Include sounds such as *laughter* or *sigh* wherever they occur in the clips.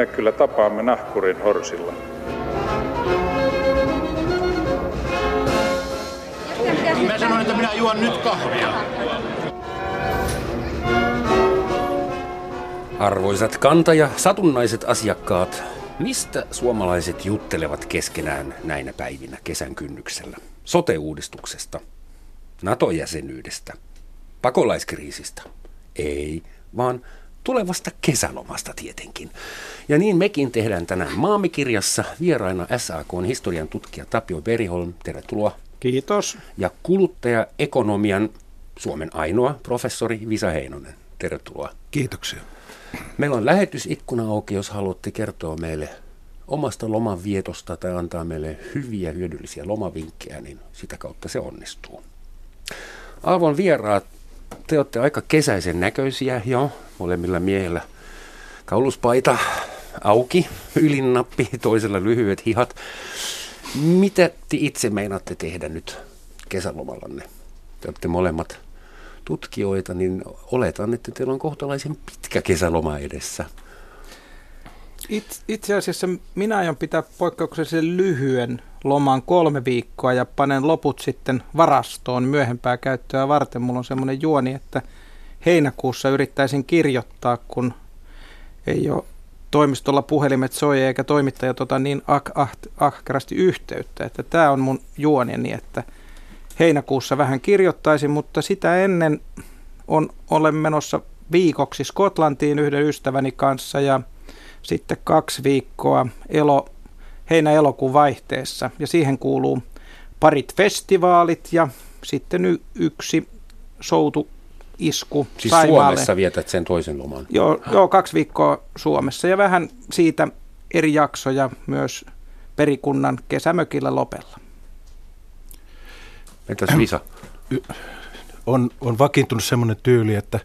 me kyllä tapaamme nahkurin horsilla. Mä sanoin, että minä juon nyt kahvia. Arvoisat kanta- ja satunnaiset asiakkaat, mistä suomalaiset juttelevat keskenään näinä päivinä kesän kynnyksellä? Sote-uudistuksesta, NATO-jäsenyydestä, pakolaiskriisistä? Ei, vaan tulevasta kesälomasta tietenkin. Ja niin mekin tehdään tänään Maamikirjassa vieraina SAK historian tutkija Tapio Beriholm. Tervetuloa. Kiitos. Ja kuluttajaekonomian Suomen ainoa professori Visa Heinonen. Tervetuloa. Kiitoksia. Meillä on lähetysikkuna auki, jos haluatte kertoa meille omasta lomanvietosta tai antaa meille hyviä hyödyllisiä lomavinkkejä, niin sitä kautta se onnistuu. Aavon vieraat, te olette aika kesäisen näköisiä jo, molemmilla miehillä kauluspaita auki, *laughs* ylinnappi, toisella lyhyet hihat. Mitä te itse meinaatte tehdä nyt kesälomallanne? Te olette molemmat tutkijoita, niin oletan, että teillä on kohtalaisen pitkä kesäloma edessä. Itse asiassa minä aion pitää poikkeuksellisen lyhyen loman kolme viikkoa ja panen loput sitten varastoon myöhempää käyttöä varten. Mulla on semmoinen juoni, että heinäkuussa yrittäisin kirjoittaa, kun ei ole toimistolla puhelimet soi eikä toimittaja tota niin ah, ah, ahkerasti yhteyttä. Että tämä on mun juoni, että heinäkuussa vähän kirjoittaisin, mutta sitä ennen on, olen menossa viikoksi Skotlantiin yhden ystäväni kanssa ja sitten kaksi viikkoa elo, heinä-elokuun vaihteessa. Ja siihen kuuluu parit festivaalit ja sitten y- yksi soutu isku Siis Saimaalle. Suomessa vietät sen toisen loman? Joo, joo, kaksi viikkoa Suomessa ja vähän siitä eri jaksoja myös perikunnan kesämökillä Lopella. Entäs Visa? On, on vakiintunut semmoinen tyyli, että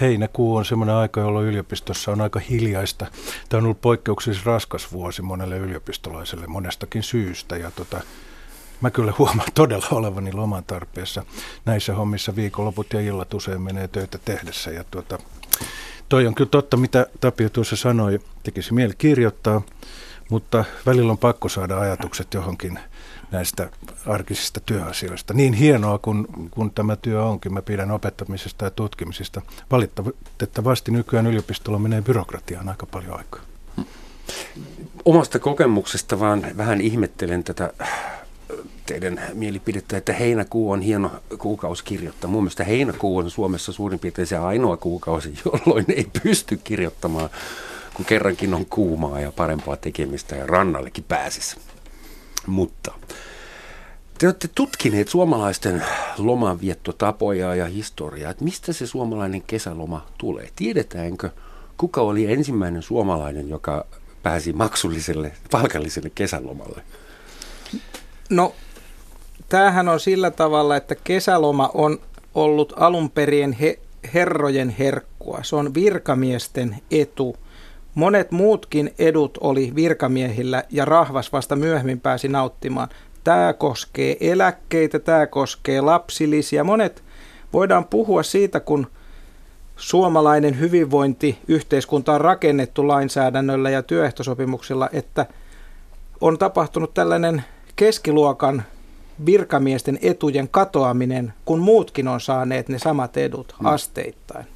heinäkuu on semmoinen aika, jolloin yliopistossa on aika hiljaista. Tämä on ollut poikkeuksellisen raskas vuosi monelle yliopistolaiselle monestakin syystä. Ja tota, mä kyllä huomaan todella olevani loman tarpeessa näissä hommissa viikonloput ja illat usein menee töitä tehdessä. Ja tuota, toi on kyllä totta, mitä Tapio tuossa sanoi, tekisi mieli kirjoittaa, mutta välillä on pakko saada ajatukset johonkin näistä arkisista työasioista. Niin hienoa kuin kun tämä työ onkin, mä pidän opettamisesta ja tutkimisesta. Valitettavasti nykyään yliopistolla menee byrokratiaan aika paljon aikaa. Omasta kokemuksesta vaan vähän ihmettelen tätä teidän mielipidettä, että heinäkuu on hieno kuukausi kirjoittaa. Mun mielestä heinäkuu on Suomessa suurin piirtein se ainoa kuukausi, *laughs* jolloin ei pysty kirjoittamaan, kun kerrankin on kuumaa ja parempaa tekemistä ja rannallekin pääsisi. Mutta te olette tutkineet suomalaisten lomanviettotapoja ja historiaa, että mistä se suomalainen kesäloma tulee. Tiedetäänkö, kuka oli ensimmäinen suomalainen, joka pääsi maksulliselle, palkalliselle kesälomalle? No, tämähän on sillä tavalla, että kesäloma on ollut alun perin he, herrojen herkkua. Se on virkamiesten etu. Monet muutkin edut oli virkamiehillä ja rahvas vasta myöhemmin pääsi nauttimaan. Tämä koskee eläkkeitä, tämä koskee lapsilisiä. Monet voidaan puhua siitä, kun suomalainen hyvinvointi yhteiskunta on rakennettu lainsäädännöllä ja työehtosopimuksilla, että on tapahtunut tällainen keskiluokan virkamiesten etujen katoaminen, kun muutkin on saaneet ne samat edut hmm. asteittain.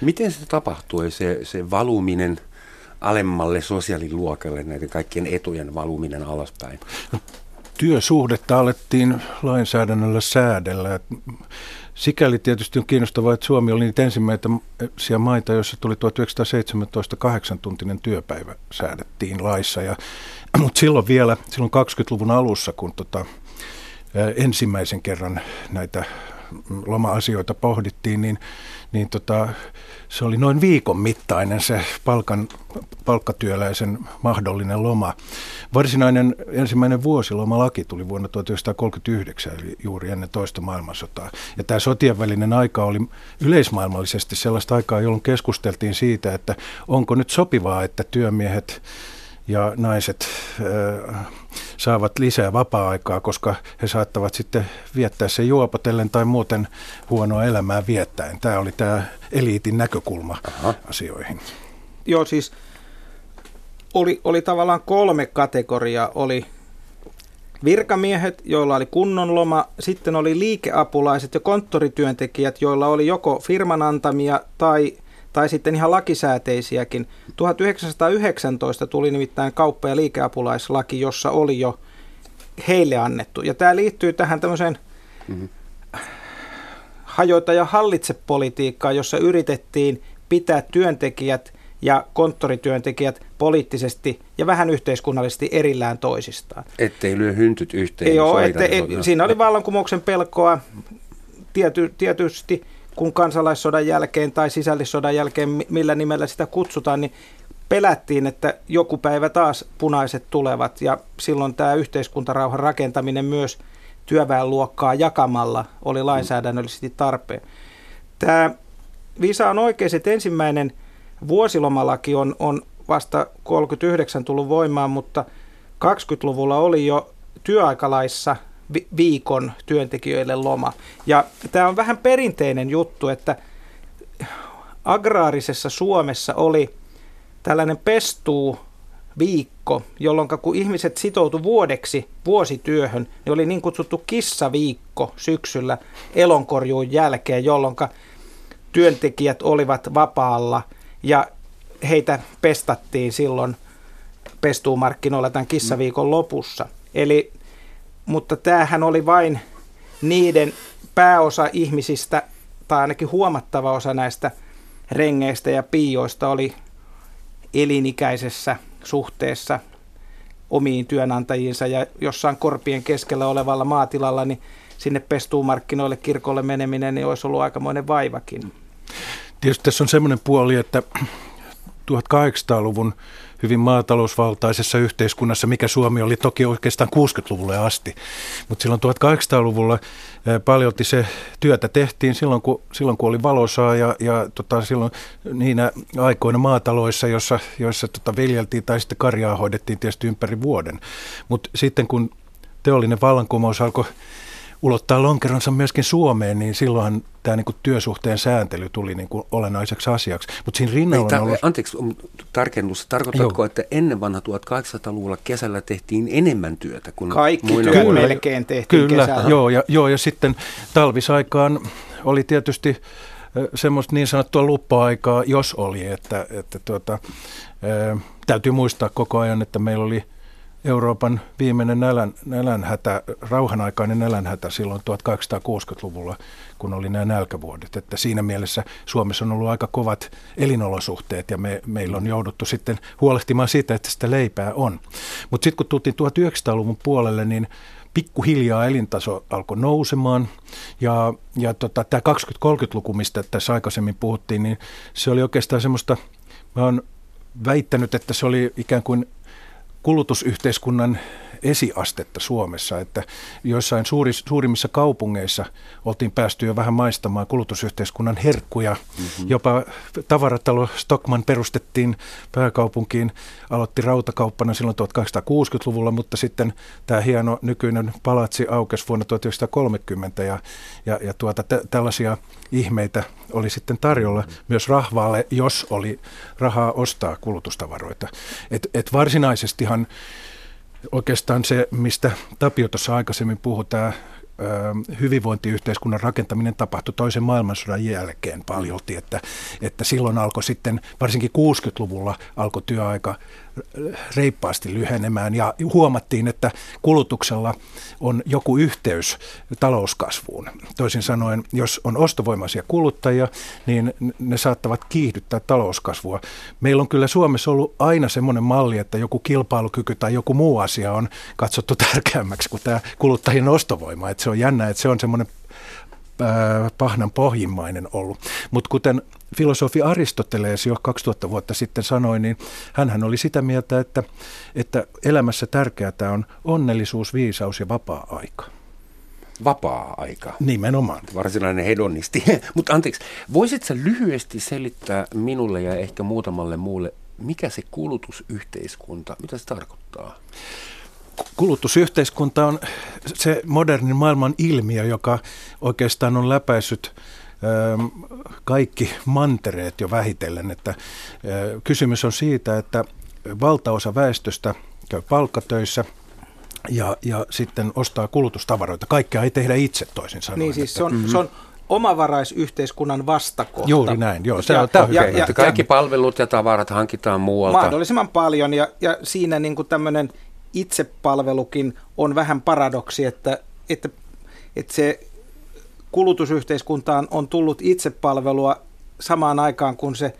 Miten se tapahtui, se, se valuminen alemmalle sosiaaliluokalle, näiden kaikkien etujen valuminen alaspäin? Työsuhdetta alettiin lainsäädännöllä säädellä. Sikäli tietysti on kiinnostavaa, että Suomi oli niitä ensimmäisiä maita, joissa tuli 1917 kahdeksan-tuntinen työpäivä säädettiin laissa. Ja, *clears throat* mutta silloin vielä, silloin 20-luvun alussa, kun tota, ensimmäisen kerran näitä loma-asioita pohdittiin, niin, niin tota, se oli noin viikon mittainen se palkan, palkkatyöläisen mahdollinen loma. Varsinainen ensimmäinen vuosilomalaki tuli vuonna 1939, eli juuri ennen toista maailmansotaa. Ja tämä sotien välinen aika oli yleismaailmallisesti sellaista aikaa, jolloin keskusteltiin siitä, että onko nyt sopivaa, että työmiehet ja naiset äh, saavat lisää vapaa-aikaa, koska he saattavat sitten viettää se juopotellen tai muuten huonoa elämää viettäen. Tämä oli tämä eliitin näkökulma Aha. asioihin. Joo, siis oli, oli tavallaan kolme kategoriaa. Oli virkamiehet, joilla oli kunnon loma, sitten oli liikeapulaiset ja konttorityöntekijät, joilla oli joko firman antamia tai, tai sitten ihan lakisääteisiäkin. 1919 tuli nimittäin kauppa- ja liikeapulaislaki, jossa oli jo heille annettu. Ja tämä liittyy tähän tämmöiseen mm-hmm. hajoita ja hallitse politiikkaan, jossa yritettiin pitää työntekijät ja konttorityöntekijät poliittisesti ja vähän yhteiskunnallisesti erillään toisistaan. Ettei lyö hyntyt yhteen. Joo, ette, et, siinä oli vallankumouksen pelkoa tiety, tietysti kun kansalaissodan jälkeen tai sisällissodan jälkeen, millä nimellä sitä kutsutaan, niin pelättiin, että joku päivä taas punaiset tulevat ja silloin tämä yhteiskuntarauhan rakentaminen myös työväenluokkaa jakamalla oli lainsäädännöllisesti tarpeen. Tämä Visa on oikein, että ensimmäinen vuosilomalaki on, on vasta 39 tullut voimaan, mutta 20-luvulla oli jo työaikalaissa viikon työntekijöille loma. Ja tämä on vähän perinteinen juttu, että agraarisessa Suomessa oli tällainen pestuu viikko, jolloin kun ihmiset sitoutu vuodeksi vuosityöhön, niin oli niin kutsuttu kissaviikko syksyllä elonkorjuun jälkeen, jolloin työntekijät olivat vapaalla ja heitä pestattiin silloin pestuumarkkinoilla tämän kissaviikon lopussa. Eli, mutta tämähän oli vain niiden pääosa ihmisistä, tai ainakin huomattava osa näistä rengeistä ja piioista oli elinikäisessä suhteessa omiin työnantajiinsa ja jossain korpien keskellä olevalla maatilalla, niin sinne pestuumarkkinoille kirkolle meneminen niin olisi ollut aikamoinen vaivakin. Tietysti tässä on semmoinen puoli, että 1800-luvun hyvin maatalousvaltaisessa yhteiskunnassa, mikä Suomi oli toki oikeastaan 60-luvulle asti. Mutta silloin 1800-luvulla paljolti se työtä tehtiin silloin, kun, silloin, kun oli valosaa ja, ja tota, silloin niinä aikoina maataloissa, joissa, joissa tota, viljeltiin tai sitten karjaa hoidettiin tietysti ympäri vuoden. Mutta sitten kun teollinen vallankumous alkoi ulottaa lonkeronsa myöskin Suomeen, niin silloin tämä niin kuin työsuhteen sääntely tuli niin kuin olennaiseksi asiaksi. Mutta siinä rinnalla on ta- ollut... Anteeksi, tarkennus. Tarkoitatko, Joo. että ennen vanha 1800-luvulla kesällä tehtiin enemmän työtä kuin Kaikki muina työ melkein tehtiin Kyllä, kesällä. Joo, ja, joo, ja sitten talvisaikaan oli tietysti semmoista niin sanottua luppa-aikaa, jos oli, että, että tuota, ää, täytyy muistaa koko ajan, että meillä oli – Euroopan viimeinen nälän, nälänhätä, rauhanaikainen nälänhätä silloin 1860-luvulla, kun oli nämä nälkävuodet. Että siinä mielessä Suomessa on ollut aika kovat elinolosuhteet ja me, meillä on jouduttu sitten huolehtimaan siitä, että sitä leipää on. Mutta sitten kun tultiin 1900-luvun puolelle, niin pikkuhiljaa elintaso alkoi nousemaan. Ja, ja tota, tämä 20-30-luku, mistä tässä aikaisemmin puhuttiin, niin se oli oikeastaan semmoista, mä oon väittänyt, että se oli ikään kuin kulutusyhteiskunnan esiastetta Suomessa, että joissain suuri, suurimmissa kaupungeissa oltiin päästy jo vähän maistamaan kulutusyhteiskunnan herkkuja. Mm-hmm. Jopa tavaratalo Stockman perustettiin pääkaupunkiin, aloitti rautakauppana silloin 1860-luvulla, mutta sitten tämä hieno nykyinen palatsi aukesi vuonna 1930 ja, ja, ja tuota, t- tällaisia ihmeitä oli sitten tarjolla mm-hmm. myös rahvaalle, jos oli rahaa ostaa kulutustavaroita. Et, et varsinaisestihan oikeastaan se, mistä Tapio tuossa aikaisemmin puhui, tämä hyvinvointiyhteiskunnan rakentaminen tapahtui toisen maailmansodan jälkeen paljolti, että, että silloin alkoi sitten, varsinkin 60-luvulla alkoi työaika reippaasti lyhenemään ja huomattiin, että kulutuksella on joku yhteys talouskasvuun. Toisin sanoen, jos on ostovoimaisia kuluttajia, niin ne saattavat kiihdyttää talouskasvua. Meillä on kyllä Suomessa ollut aina semmoinen malli, että joku kilpailukyky tai joku muu asia on katsottu *laughs* tärkeämmäksi kuin tämä kuluttajien ostovoima. Että se on jännä, että se on semmoinen pahnan pohjimmainen ollut. Mutta kuten filosofi Aristoteles jo 2000 vuotta sitten sanoi, niin hän oli sitä mieltä, että, että elämässä tärkeää on onnellisuus, viisaus ja vapaa-aika. Vapaa-aika. Nimenomaan. Varsinainen hedonisti. *laughs* Mutta anteeksi, voisitko lyhyesti selittää minulle ja ehkä muutamalle muulle, mikä se kulutusyhteiskunta, mitä se tarkoittaa? Kulutusyhteiskunta on se modernin maailman ilmiö, joka oikeastaan on läpäissyt kaikki mantereet jo vähitellen. Että kysymys on siitä, että valtaosa väestöstä käy palkkatöissä ja, ja sitten ostaa kulutustavaroita. Kaikkea ei tehdä itse toisin sanoen. Niin siis se on, mm-hmm. se on omavaraisyhteiskunnan vastakohta. Juuri näin, joo. Se ja, on, tämä ja, ja, ja, kaikki palvelut ja tavarat hankitaan muualta. Mahdollisimman paljon ja, ja siinä niin kuin tämmöinen itsepalvelukin on vähän paradoksi, että, että, että se kulutusyhteiskuntaan on tullut itsepalvelua samaan aikaan, kun se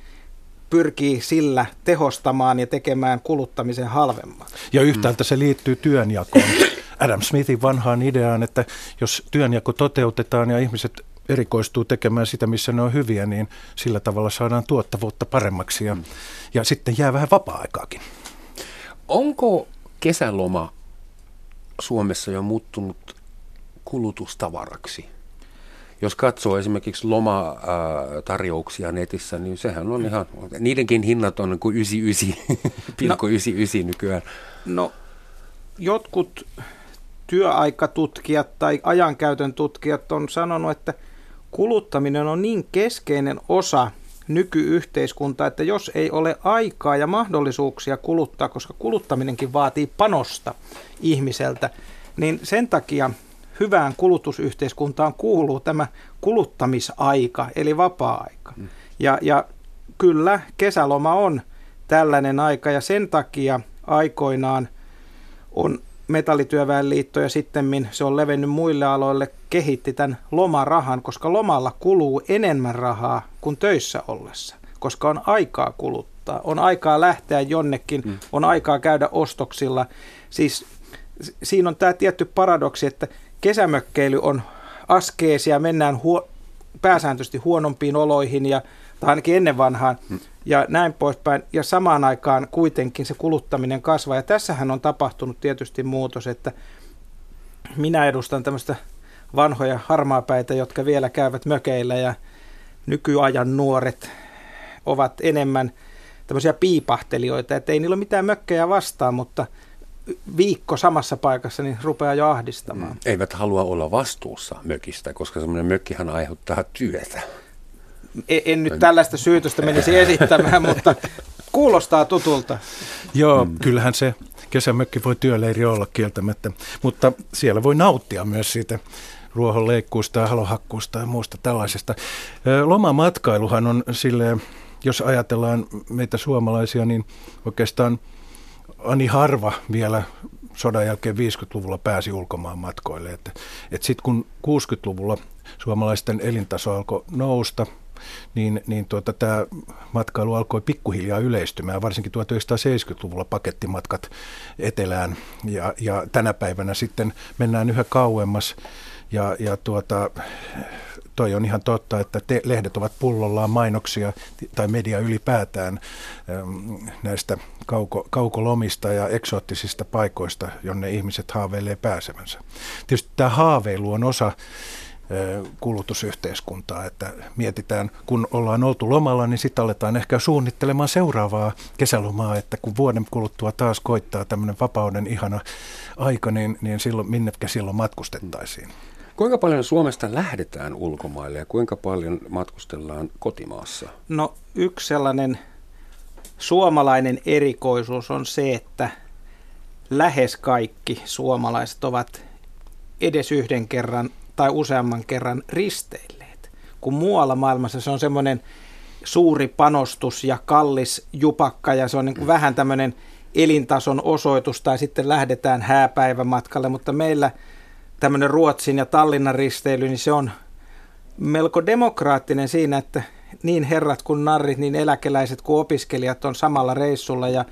pyrkii sillä tehostamaan ja tekemään kuluttamisen halvemmaksi. Ja yhtäältä se liittyy työnjakoon. Adam Smithin vanhaan ideaan, että jos työnjako toteutetaan ja ihmiset erikoistuu tekemään sitä, missä ne on hyviä, niin sillä tavalla saadaan tuottavuutta paremmaksi ja, ja sitten jää vähän vapaa-aikaakin. Onko kesäloma Suomessa jo muuttunut kulutustavaraksi? Jos katsoo esimerkiksi lomatarjouksia netissä, niin sehän on ihan, niidenkin hinnat on kuin 99,99 *laughs* no, nykyään. No, jotkut työaikatutkijat tai ajankäytön tutkijat on sanonut, että kuluttaminen on niin keskeinen osa nykyyhteiskuntaa, että jos ei ole aikaa ja mahdollisuuksia kuluttaa, koska kuluttaminenkin vaatii panosta ihmiseltä, niin sen takia hyvään kulutusyhteiskuntaan kuuluu tämä kuluttamisaika, eli vapaa-aika. Mm. Ja, ja kyllä kesäloma on tällainen aika, ja sen takia aikoinaan on Metallityöväenliitto ja sitten se on levennyt muille aloille, kehitti tämän lomarahan, koska lomalla kuluu enemmän rahaa kuin töissä ollessa, koska on aikaa kuluttaa, on aikaa lähteä jonnekin, mm. on aikaa käydä ostoksilla. Siis siinä on tämä tietty paradoksi, että kesämökkeily on askeesia, mennään huo, pääsääntöisesti huonompiin oloihin ja tai ainakin ennen vanhaan, hmm. ja näin poispäin. Ja samaan aikaan kuitenkin se kuluttaminen kasvaa. Ja tässähän on tapahtunut tietysti muutos, että minä edustan tämmöistä vanhoja harmaapäitä, jotka vielä käyvät mökeillä, ja nykyajan nuoret ovat enemmän tämmöisiä piipahtelijoita, että ei niillä ole mitään mökkejä vastaan, mutta viikko samassa paikassa, niin rupeaa jo ahdistamaan. Mm. Eivät halua olla vastuussa mökistä, koska semmoinen mökkihän aiheuttaa työtä. En, en nyt tällaista syytöstä menisi esittämään, *laughs* mutta kuulostaa tutulta. Joo, mm. kyllähän se kesämökki voi työleiri olla kieltämättä, mutta siellä voi nauttia myös siitä ruohonleikkuusta ja halohakkuusta ja muusta tällaisesta. Lomamatkailuhan on silleen, jos ajatellaan meitä suomalaisia, niin oikeastaan ani harva vielä sodan jälkeen 50-luvulla pääsi ulkomaan matkoille. Että, et sitten kun 60-luvulla suomalaisten elintaso alkoi nousta, niin, niin tuota, tämä matkailu alkoi pikkuhiljaa yleistymään, varsinkin 1970-luvulla pakettimatkat etelään. Ja, ja tänä päivänä sitten mennään yhä kauemmas. Ja, ja tuota, toi on ihan totta, että te, lehdet ovat pullollaan mainoksia tai media ylipäätään äm, näistä kauko, kaukolomista ja eksoottisista paikoista, jonne ihmiset haaveilee pääsevänsä. Tietysti tämä haaveilu on osa kulutusyhteiskuntaa, että mietitään, kun ollaan oltu lomalla, niin sitten aletaan ehkä suunnittelemaan seuraavaa kesälomaa, että kun vuoden kuluttua taas koittaa tämmöinen vapauden ihana aika, niin, niin silloin, minnekä silloin matkustettaisiin. Kuinka paljon Suomesta lähdetään ulkomaille ja kuinka paljon matkustellaan kotimaassa? No yksi sellainen suomalainen erikoisuus on se, että lähes kaikki suomalaiset ovat edes yhden kerran tai useamman kerran risteilleet. Kun muualla maailmassa se on semmoinen suuri panostus ja kallis jupakka ja se on niin kuin vähän tämmöinen elintason osoitus tai sitten lähdetään hääpäivämatkalle, mutta meillä tämmöinen Ruotsin ja Tallinnan risteily, niin se on melko demokraattinen siinä, että niin herrat kuin narrit, niin eläkeläiset kuin opiskelijat on samalla reissulla ja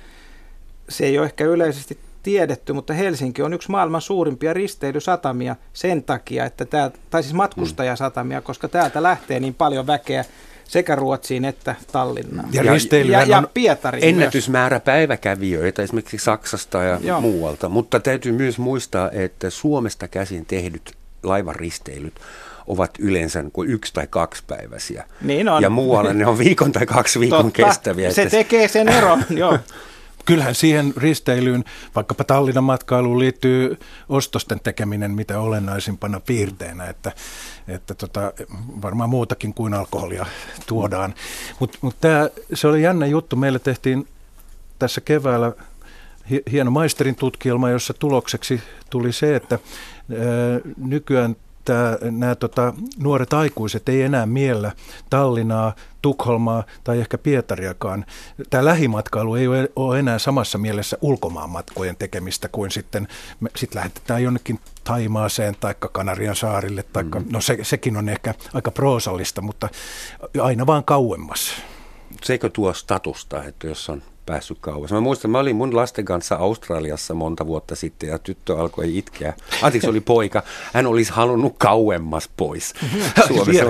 se ei ole ehkä yleisesti tiedetty, mutta Helsinki on yksi maailman suurimpia risteilysatamia sen takia, että tämä, tai siis matkustajasatamia, koska täältä lähtee niin paljon väkeä sekä Ruotsiin että Tallinnaan. Ja, ja, ja, ja Pietariin Ennätysmäärä myös. päiväkävijöitä esimerkiksi Saksasta ja Joo. muualta, mutta täytyy myös muistaa, että Suomesta käsin tehdyt laivaristeilyt ovat yleensä kuin yksi tai kaksi päiväisiä. Niin on. Ja muualla ne on viikon tai kaksi viikon Totta, kestäviä. Se tekee sen eron, *laughs* joo kyllähän siihen risteilyyn, vaikkapa Tallinnan matkailuun liittyy ostosten tekeminen mitä olennaisimpana piirteenä, että, että tota, varmaan muutakin kuin alkoholia tuodaan. Mutta mut se oli jännä juttu. Meille tehtiin tässä keväällä hieno maisterin tutkielma, jossa tulokseksi tuli se, että nykyään tämä, nämä tota, nuoret aikuiset ei enää miellä Tallinnaa, Tukholmaa tai ehkä Pietariakaan. Tämä lähimatkailu ei ole enää samassa mielessä ulkomaanmatkojen tekemistä kuin sitten me sit lähetetään jonnekin Taimaaseen tai Kanarian saarille. Taikka, mm. No se, sekin on ehkä aika proosallista, mutta aina vaan kauemmas. Seikö tuo statusta, että jos on päässyt kauas. Mä muistan, mä olin mun lasten kanssa Australiassa monta vuotta sitten ja tyttö alkoi itkeä. Anteeksi, oli poika. Hän olisi halunnut kauemmas pois Suomessa.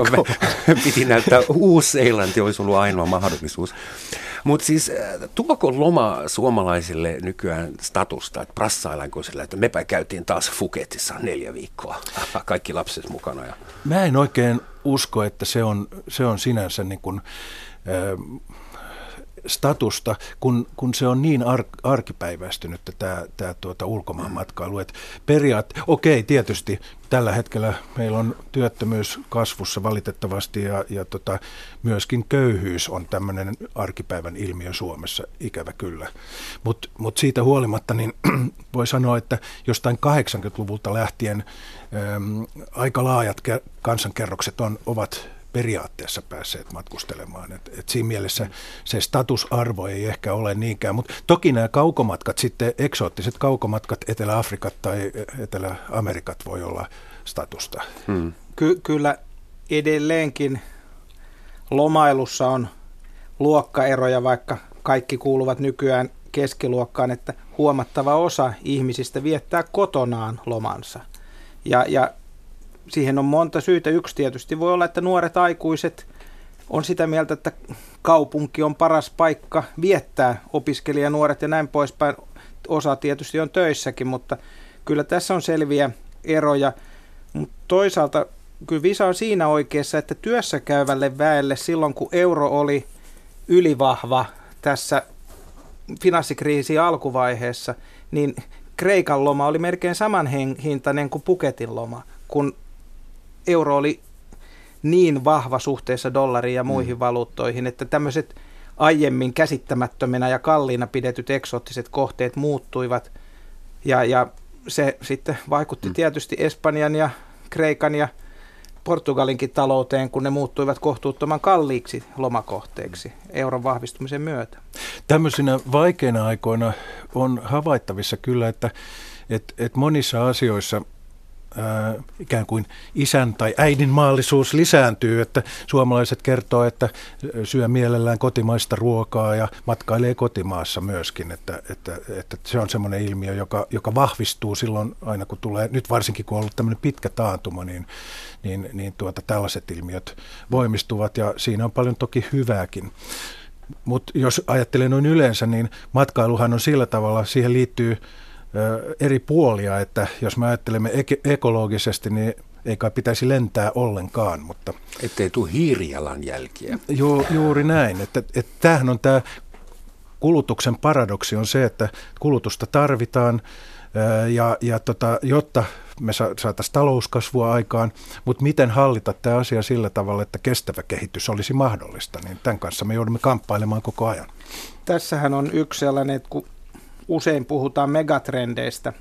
*laughs* Piti näyttää, Uusi-Seelanti olisi ollut ainoa mahdollisuus. Mutta siis äh, tuoko loma suomalaisille nykyään statusta, että prassaillaanko sillä, että mepä käytiin taas Fuketissa neljä viikkoa, *laughs* kaikki lapset mukana. Ja... Mä en oikein usko, että se on, se on sinänsä niin kuin, äh, statusta, kun, kun se on niin ar, arkipäiväistynyt tämä, tämä tuota ulkomaanmatkailu. Et periaat, okei, tietysti tällä hetkellä meillä on työttömyys kasvussa valitettavasti ja, ja tota, myöskin köyhyys on tämmöinen arkipäivän ilmiö Suomessa, ikävä kyllä. Mutta mut siitä huolimatta niin *clears throat* voi sanoa, että jostain 80-luvulta lähtien äm, aika laajat kansankerrokset on, ovat periaatteessa päässeet matkustelemaan. Et, et siinä mielessä se statusarvo ei ehkä ole niinkään, mutta toki nämä kaukomatkat, sitten eksoottiset kaukomatkat, Etelä-Afrikat tai Etelä-Amerikat voi olla statusta. Hmm. Ky- kyllä edelleenkin lomailussa on luokkaeroja, vaikka kaikki kuuluvat nykyään keskiluokkaan, että huomattava osa ihmisistä viettää kotonaan lomansa. Ja, ja siihen on monta syytä. Yksi tietysti voi olla, että nuoret aikuiset on sitä mieltä, että kaupunki on paras paikka viettää opiskelijanuoret ja näin poispäin. Osa tietysti on töissäkin, mutta kyllä tässä on selviä eroja. Mutta toisaalta kyllä Visa on siinä oikeassa, että työssä käyvälle väelle silloin, kun euro oli ylivahva tässä finanssikriisin alkuvaiheessa, niin Kreikan loma oli melkein saman hintainen kuin Puketin loma, kun euro oli niin vahva suhteessa dollariin ja muihin mm. valuuttoihin, että tämmöiset aiemmin käsittämättöminä ja kalliina pidetyt eksoottiset kohteet muuttuivat. Ja, ja se sitten vaikutti mm. tietysti Espanjan ja Kreikan ja Portugalinkin talouteen, kun ne muuttuivat kohtuuttoman kalliiksi lomakohteeksi euron vahvistumisen myötä. Tämmöisinä vaikeina aikoina on havaittavissa kyllä, että, että, että monissa asioissa – ikään kuin isän tai äidin maallisuus lisääntyy, että suomalaiset kertoo, että syö mielellään kotimaista ruokaa ja matkailee kotimaassa myöskin, että, että, että se on semmoinen ilmiö, joka, joka vahvistuu silloin aina kun tulee, nyt varsinkin kun on ollut tämmöinen pitkä taantuma, niin, niin, niin tuota, tällaiset ilmiöt voimistuvat ja siinä on paljon toki hyvääkin. Mutta jos ajattelee noin yleensä, niin matkailuhan on sillä tavalla, siihen liittyy eri puolia, että jos me ajattelemme ekologisesti, niin ei kai pitäisi lentää ollenkaan. Mutta, Ettei tule hiirijalanjälkiä. Ju, juuri näin. Että, että tämähän on tämä kulutuksen paradoksi on se, että kulutusta tarvitaan ja, ja tota, jotta me saataisiin talouskasvua aikaan, mutta miten hallita tämä asia sillä tavalla, että kestävä kehitys olisi mahdollista, niin tämän kanssa me joudumme kamppailemaan koko ajan. Tässähän on yksi sellainen, että kun usein puhutaan megatrendeistä.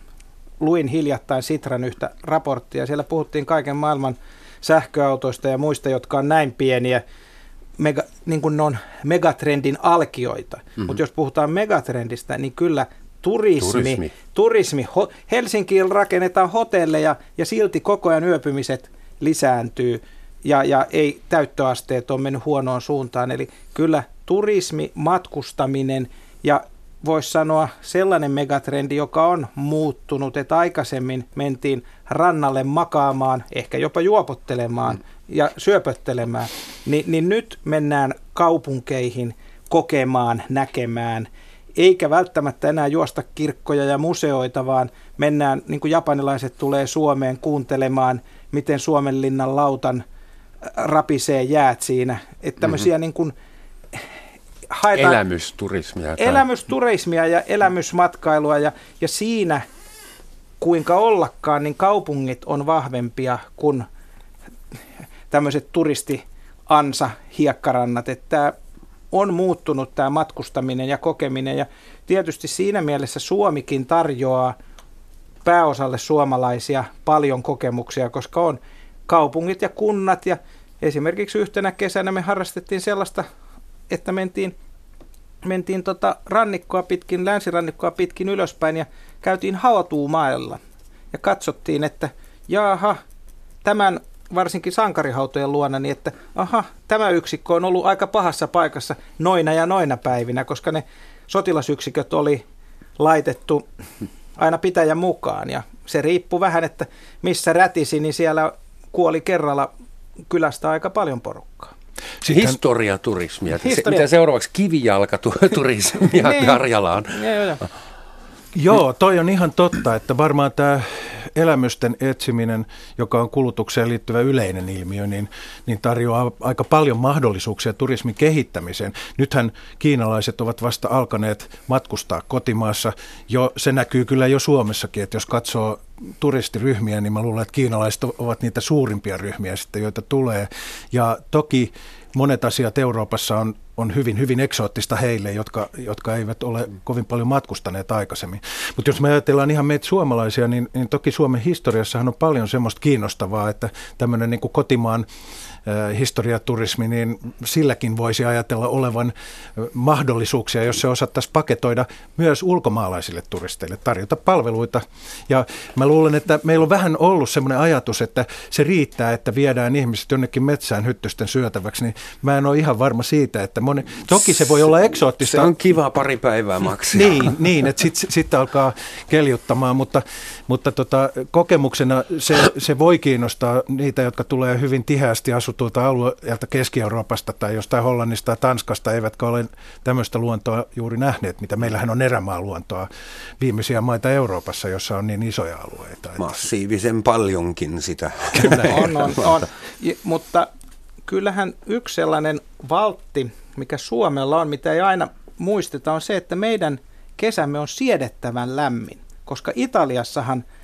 Luin hiljattain Sitran yhtä raporttia. Siellä puhuttiin kaiken maailman sähköautoista ja muista, jotka on näin pieniä, mega, niin kuin ne on megatrendin alkioita. Mm-hmm. Mutta jos puhutaan megatrendistä, niin kyllä turismi, turismi. turismi ho, Helsinkiin rakennetaan hotelleja ja silti koko ajan yöpymiset lisääntyy ja, ja ei täyttöasteet ole mennyt huonoon suuntaan. Eli kyllä turismi, matkustaminen ja voisi sanoa sellainen megatrendi, joka on muuttunut, että aikaisemmin mentiin rannalle makaamaan, ehkä jopa juopottelemaan ja syöpöttelemään, Ni, niin nyt mennään kaupunkeihin kokemaan, näkemään, eikä välttämättä enää juosta kirkkoja ja museoita, vaan mennään, niin kuin japanilaiset tulee Suomeen kuuntelemaan, miten Suomen linnan lautan rapisee jäät siinä. Että tämmöisiä mm-hmm. niin kuin haetaan elämysturismia. Tai... Elämysturismia ja elämysmatkailua ja, ja siinä kuinka ollakaan, niin kaupungit on vahvempia kuin tämmöiset turisti ansa hiekkarannat, että on muuttunut tämä matkustaminen ja kokeminen ja tietysti siinä mielessä Suomikin tarjoaa pääosalle suomalaisia paljon kokemuksia, koska on kaupungit ja kunnat ja esimerkiksi yhtenä kesänä me harrastettiin sellaista, että mentiin, mentiin tota rannikkoa pitkin, länsirannikkoa pitkin ylöspäin ja käytiin hautuumaella ja katsottiin, että jaha, tämän varsinkin sankarihautojen luona, niin että aha, tämä yksikkö on ollut aika pahassa paikassa noina ja noina päivinä, koska ne sotilasyksiköt oli laitettu aina pitäjän mukaan ja se riippuu vähän, että missä rätisi, niin siellä kuoli kerralla kylästä aika paljon porukkaa. Sitten... Historiaturismia. Historia. Mitä seuraavaksi kivijalkaturismia *laughs* niin. Karjalaan? Joo, joo. Joo, toi on ihan totta, että varmaan tämä elämysten etsiminen, joka on kulutukseen liittyvä yleinen ilmiö, niin, niin tarjoaa aika paljon mahdollisuuksia turismin kehittämiseen. Nythän kiinalaiset ovat vasta alkaneet matkustaa kotimaassa. Jo, se näkyy kyllä jo Suomessakin, että jos katsoo turistiryhmiä, niin mä luulen, että kiinalaiset ovat niitä suurimpia ryhmiä sitten, joita tulee. Ja toki monet asiat Euroopassa on, on hyvin, hyvin eksoottista heille, jotka, jotka eivät ole kovin paljon matkustaneet aikaisemmin. Mutta jos me ajatellaan ihan meitä suomalaisia, niin, niin toki Suomen historiassahan on paljon semmoista kiinnostavaa, että tämmöinen niin kotimaan historiaturismi, niin silläkin voisi ajatella olevan mahdollisuuksia, jos se osattaisiin paketoida myös ulkomaalaisille turisteille, tarjota palveluita. Ja mä luulen, että meillä on vähän ollut semmoinen ajatus, että se riittää, että viedään ihmiset jonnekin metsään hyttysten syötäväksi, niin mä en ole ihan varma siitä, että moni, toki se voi olla eksoottista. Se on kiva pari päivää maksia. niin, niin että sitten sit alkaa keljuttamaan, mutta, mutta tota, kokemuksena se, se voi kiinnostaa niitä, jotka tulee hyvin tiheästi asut tuolta alueelta Keski-Euroopasta tai jostain Hollannista tai Tanskasta, eivätkä ole tämmöistä luontoa juuri nähneet, mitä meillähän on erämaa-luontoa viimeisiä maita Euroopassa, jossa on niin isoja alueita. Massiivisen paljonkin sitä. *laughs* on, on, on. Mutta kyllähän yksi sellainen valtti, mikä Suomella on, mitä ei aina muisteta, on se, että meidän kesämme on siedettävän lämmin, koska Italiassahan –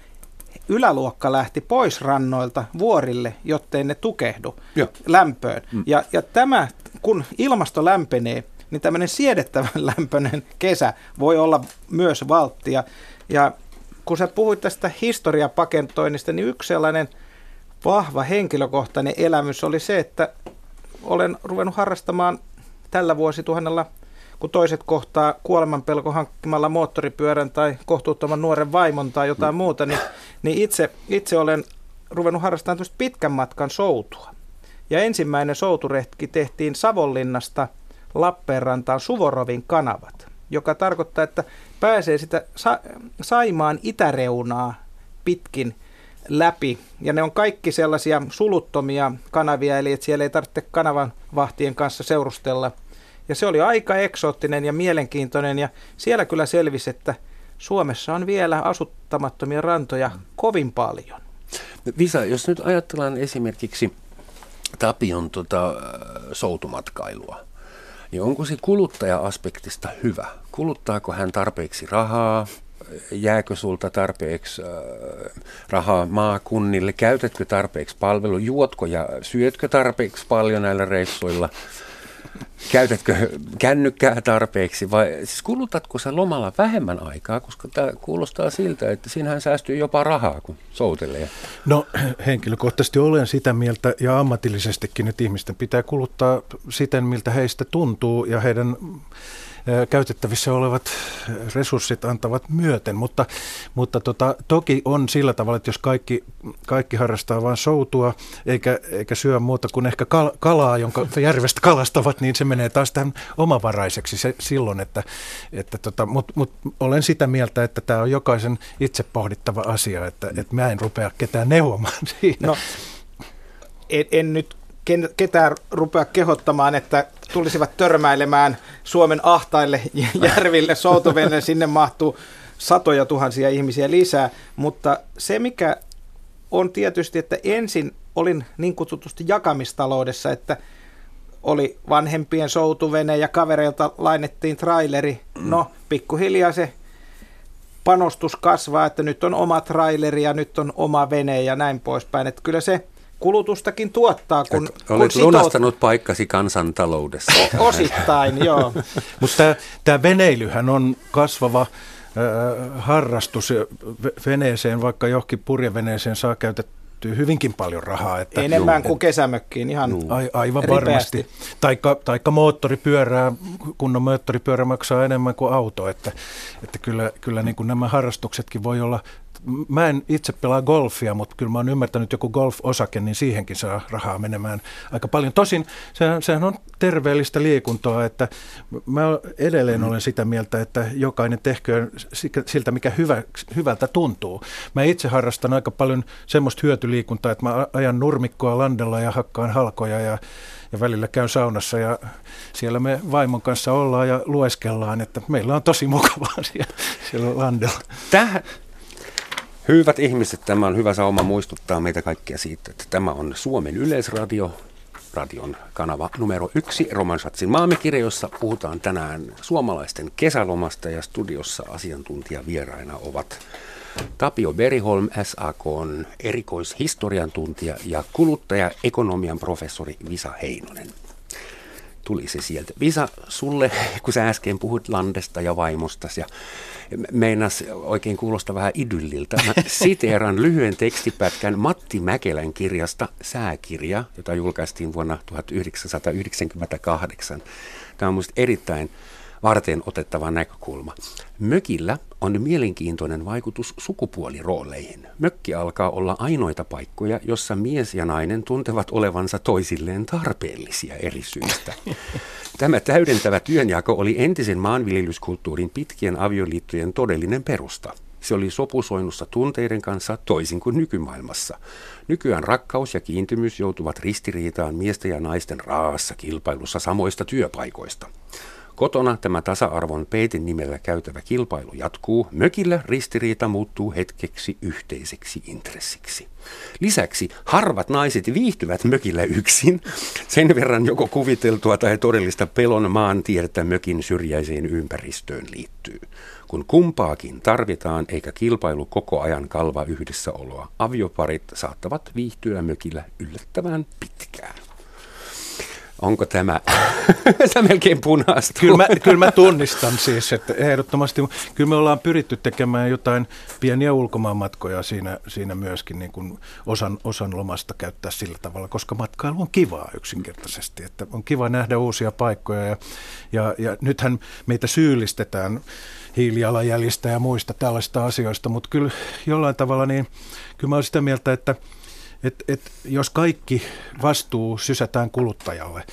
yläluokka lähti pois rannoilta vuorille, jottei ne tukehdu Joo. lämpöön. Mm. Ja, ja tämä, kun ilmasto lämpenee, niin tämmöinen siedettävän *laughs* lämpöinen kesä voi olla myös valttia. Ja kun sä puhuit tästä historiapakentoinnista, niin yksi sellainen vahva henkilökohtainen elämys oli se, että olen ruvennut harrastamaan tällä vuosituhannella – kun toiset kohtaa kuolemanpelko hankkimalla moottoripyörän tai kohtuuttoman nuoren vaimon tai jotain muuta, niin, niin itse, itse olen ruvennut harrastamaan pitkän matkan soutua. Ja ensimmäinen souturetki tehtiin Savonlinnasta Lappeenrantaan Suvorovin kanavat, joka tarkoittaa, että pääsee sitä Sa- Saimaan itäreunaa pitkin läpi. Ja ne on kaikki sellaisia suluttomia kanavia, eli että siellä ei tarvitse kanavan vahtien kanssa seurustella – ja se oli aika eksoottinen ja mielenkiintoinen ja siellä kyllä selvisi, että Suomessa on vielä asuttamattomia rantoja kovin paljon. Visa, jos nyt ajatellaan esimerkiksi Tapion tota, soutumatkailua, niin onko se kuluttaja-aspektista hyvä? Kuluttaako hän tarpeeksi rahaa? Jääkö sulta tarpeeksi äh, rahaa maakunnille? Käytätkö tarpeeksi palvelu? Juotko ja syötkö tarpeeksi paljon näillä reissuilla? Käytätkö kännykkää tarpeeksi vai siis kulutatko sä lomalla vähemmän aikaa, koska tämä kuulostaa siltä, että siinähän säästyy jopa rahaa, kun soutelee. No henkilökohtaisesti olen sitä mieltä ja ammatillisestikin, että ihmisten pitää kuluttaa siten, miltä heistä tuntuu ja heidän käytettävissä olevat resurssit antavat myöten, mutta, mutta tota, toki on sillä tavalla, että jos kaikki, kaikki harrastaa vain soutua eikä, eikä syö muuta kuin ehkä kal, kalaa, jonka *laughs* järvestä kalastavat, niin se menee taas tähän omavaraiseksi se, silloin, että, että tota, mutta mut olen sitä mieltä, että tämä on jokaisen itse pohdittava asia, että, että mä en rupea ketään neuvomaan *laughs* siinä. No, en, en nyt ketään rupea kehottamaan, että tulisivat törmäilemään Suomen ahtaille *laughs* järville, Soutuvenne, sinne mahtuu satoja tuhansia ihmisiä lisää, mutta se mikä on tietysti, että ensin olin niin kutsutusti jakamistaloudessa, että oli vanhempien soutuvene ja kavereilta lainettiin traileri. No, pikkuhiljaa se panostus kasvaa, että nyt on oma traileri ja nyt on oma vene ja näin poispäin. Että kyllä se kulutustakin tuottaa, kun, Et kun olet sitout- lunastanut paikkasi kansantaloudessa. Osittain, *laughs* joo. Mutta tämä veneilyhän on kasvava äh, harrastus. Ve- Veneeseen, vaikka johonkin purjeveneeseen saa käytettyä hyvinkin paljon rahaa. Että Enemmän kuin kesämökkiin, ihan Ai, aivan ripeästi. varmasti. Taikka, taikka moottoripyörää, kunnon moottoripyörä maksaa enemmän kuin auto, että, että kyllä, kyllä niin kuin nämä harrastuksetkin voi olla, mä en itse pelaa golfia, mutta kyllä mä oon ymmärtänyt joku golf-osake, niin siihenkin saa rahaa menemään aika paljon. Tosin sehän, sehän on terveellistä liikuntaa, että mä edelleen olen sitä mieltä, että jokainen tehköön siltä, mikä hyvä, hyvältä tuntuu. Mä itse harrastan aika paljon semmoista hyötyliikuntaa, että mä ajan nurmikkoa landella ja hakkaan halkoja ja ja välillä käyn saunassa ja siellä me vaimon kanssa ollaan ja lueskellaan, että meillä on tosi mukavaa *laughs* siellä, siellä landella. Tähän, hyvät ihmiset, tämä on hyvä sauma muistuttaa meitä kaikkia siitä, että tämä on Suomen Yleisradio, radion kanava numero yksi, Romansatsin maamekirja, jossa puhutaan tänään suomalaisten kesälomasta ja studiossa asiantuntijavieraina ovat Tapio Beriholm, SAK on erikoishistorian tuntija ja kuluttaja-ekonomian professori Visa Heinonen. Tuli se sieltä. Visa, sulle, kun sä äsken puhuit Landesta ja vaimostas ja meinas oikein kuulosta vähän idylliltä. Mä siteeran lyhyen tekstipätkän Matti Mäkelän kirjasta Sääkirja, jota julkaistiin vuonna 1998. Tämä on minusta erittäin varten otettava näkökulma. Mökillä on mielenkiintoinen vaikutus sukupuolirooleihin. Mökki alkaa olla ainoita paikkoja, jossa mies ja nainen tuntevat olevansa toisilleen tarpeellisia eri syistä. *laughs* Tämä täydentävä työnjako oli entisen maanviljelyskulttuurin pitkien avioliittojen todellinen perusta. Se oli sopusoinnussa tunteiden kanssa toisin kuin nykymaailmassa. Nykyään rakkaus ja kiintymys joutuvat ristiriitaan miesten ja naisten raassa kilpailussa samoista työpaikoista. Kotona tämä tasa-arvon peitin nimellä käytävä kilpailu jatkuu. Mökillä ristiriita muuttuu hetkeksi yhteiseksi intressiksi. Lisäksi harvat naiset viihtyvät mökillä yksin. Sen verran joko kuviteltua tai todellista pelon maantiedettä mökin syrjäiseen ympäristöön liittyy. Kun kumpaakin tarvitaan eikä kilpailu koko ajan kalva yhdessäoloa, avioparit saattavat viihtyä mökillä yllättävän pitkään. Onko tämä, *laughs* tämä melkein punaista? Kyllä mä, kyllä mä tunnistan siis, että ehdottomasti, kyllä me ollaan pyritty tekemään jotain pieniä ulkomaanmatkoja siinä, siinä myöskin niin kuin osan, osan lomasta käyttää sillä tavalla, koska matkailu on kivaa yksinkertaisesti, että on kiva nähdä uusia paikkoja ja, ja, ja nythän meitä syyllistetään hiilijalanjäljistä ja muista tällaista asioista, mutta kyllä jollain tavalla niin, kyllä mä olen sitä mieltä, että et, et, jos kaikki vastuu sysätään kuluttajalle,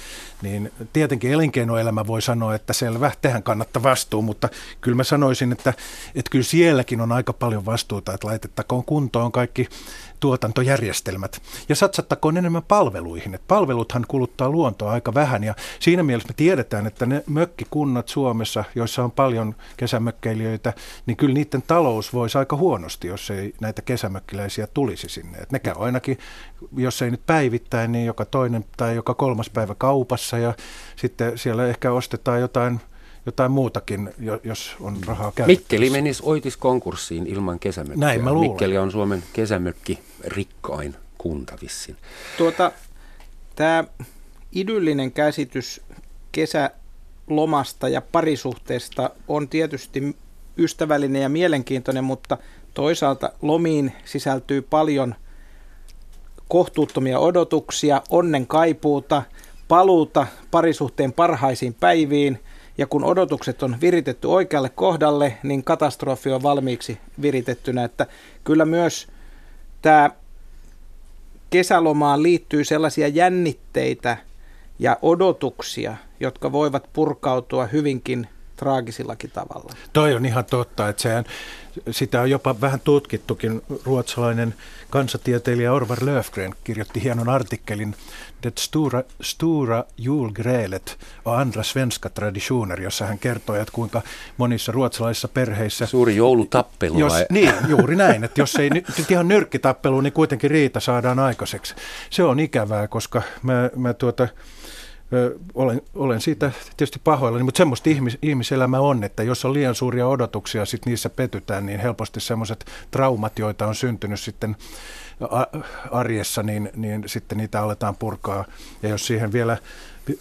niin tietenkin elinkeinoelämä voi sanoa, että selvä, tehän kannattaa vastuu, mutta kyllä mä sanoisin, että, että kyllä sielläkin on aika paljon vastuuta, että laitettakoon kuntoon kaikki tuotantojärjestelmät ja satsattakoon enemmän palveluihin. Et palveluthan kuluttaa luontoa aika vähän ja siinä mielessä me tiedetään, että ne mökkikunnat Suomessa, joissa on paljon kesämökkeilijöitä, niin kyllä niiden talous voisi aika huonosti, jos ei näitä kesämökkiläisiä tulisi sinne. Et ne käy ainakin, jos ei nyt päivittäin, niin joka toinen tai joka kolmas päivä kaupassa ja sitten siellä ehkä ostetaan jotain jotain muutakin, jos on rahaa käytettävissä. Mikkeli menisi oitis konkurssiin ilman kesämökkiä. Näin mä luulen. Mikkeli on Suomen kesämökki rikkain kunta vissin. Tuota, Tämä idyllinen käsitys kesälomasta ja parisuhteesta on tietysti ystävällinen ja mielenkiintoinen, mutta toisaalta lomiin sisältyy paljon kohtuuttomia odotuksia, onnen kaipuuta, paluuta parisuhteen parhaisiin päiviin – ja kun odotukset on viritetty oikealle kohdalle, niin katastrofi on valmiiksi viritettynä. Että kyllä myös tämä kesälomaan liittyy sellaisia jännitteitä ja odotuksia, jotka voivat purkautua hyvinkin traagisillakin tavalla. Toi on ihan totta, että sehän, sitä on jopa vähän tutkittukin. Ruotsalainen kansatieteilijä Orvar Löfgren kirjoitti hienon artikkelin Det stora, stora julgrälet och andra svenska traditioner, jossa hän kertoi, että kuinka monissa ruotsalaisissa perheissä... Suuri joulutappelu jos, vai? Niin, juuri näin, että jos ei nyt ihan nyrkkitappelu, niin kuitenkin riita saadaan aikaiseksi. Se on ikävää, koska mä, mä tuota, olen, olen siitä tietysti pahoillani, mutta semmoista ihmis, ihmiselämä on, että jos on liian suuria odotuksia, sitten niissä petytään, niin helposti semmoiset traumat, joita on syntynyt sitten arjessa, niin, niin sitten niitä aletaan purkaa. Ja jos siihen vielä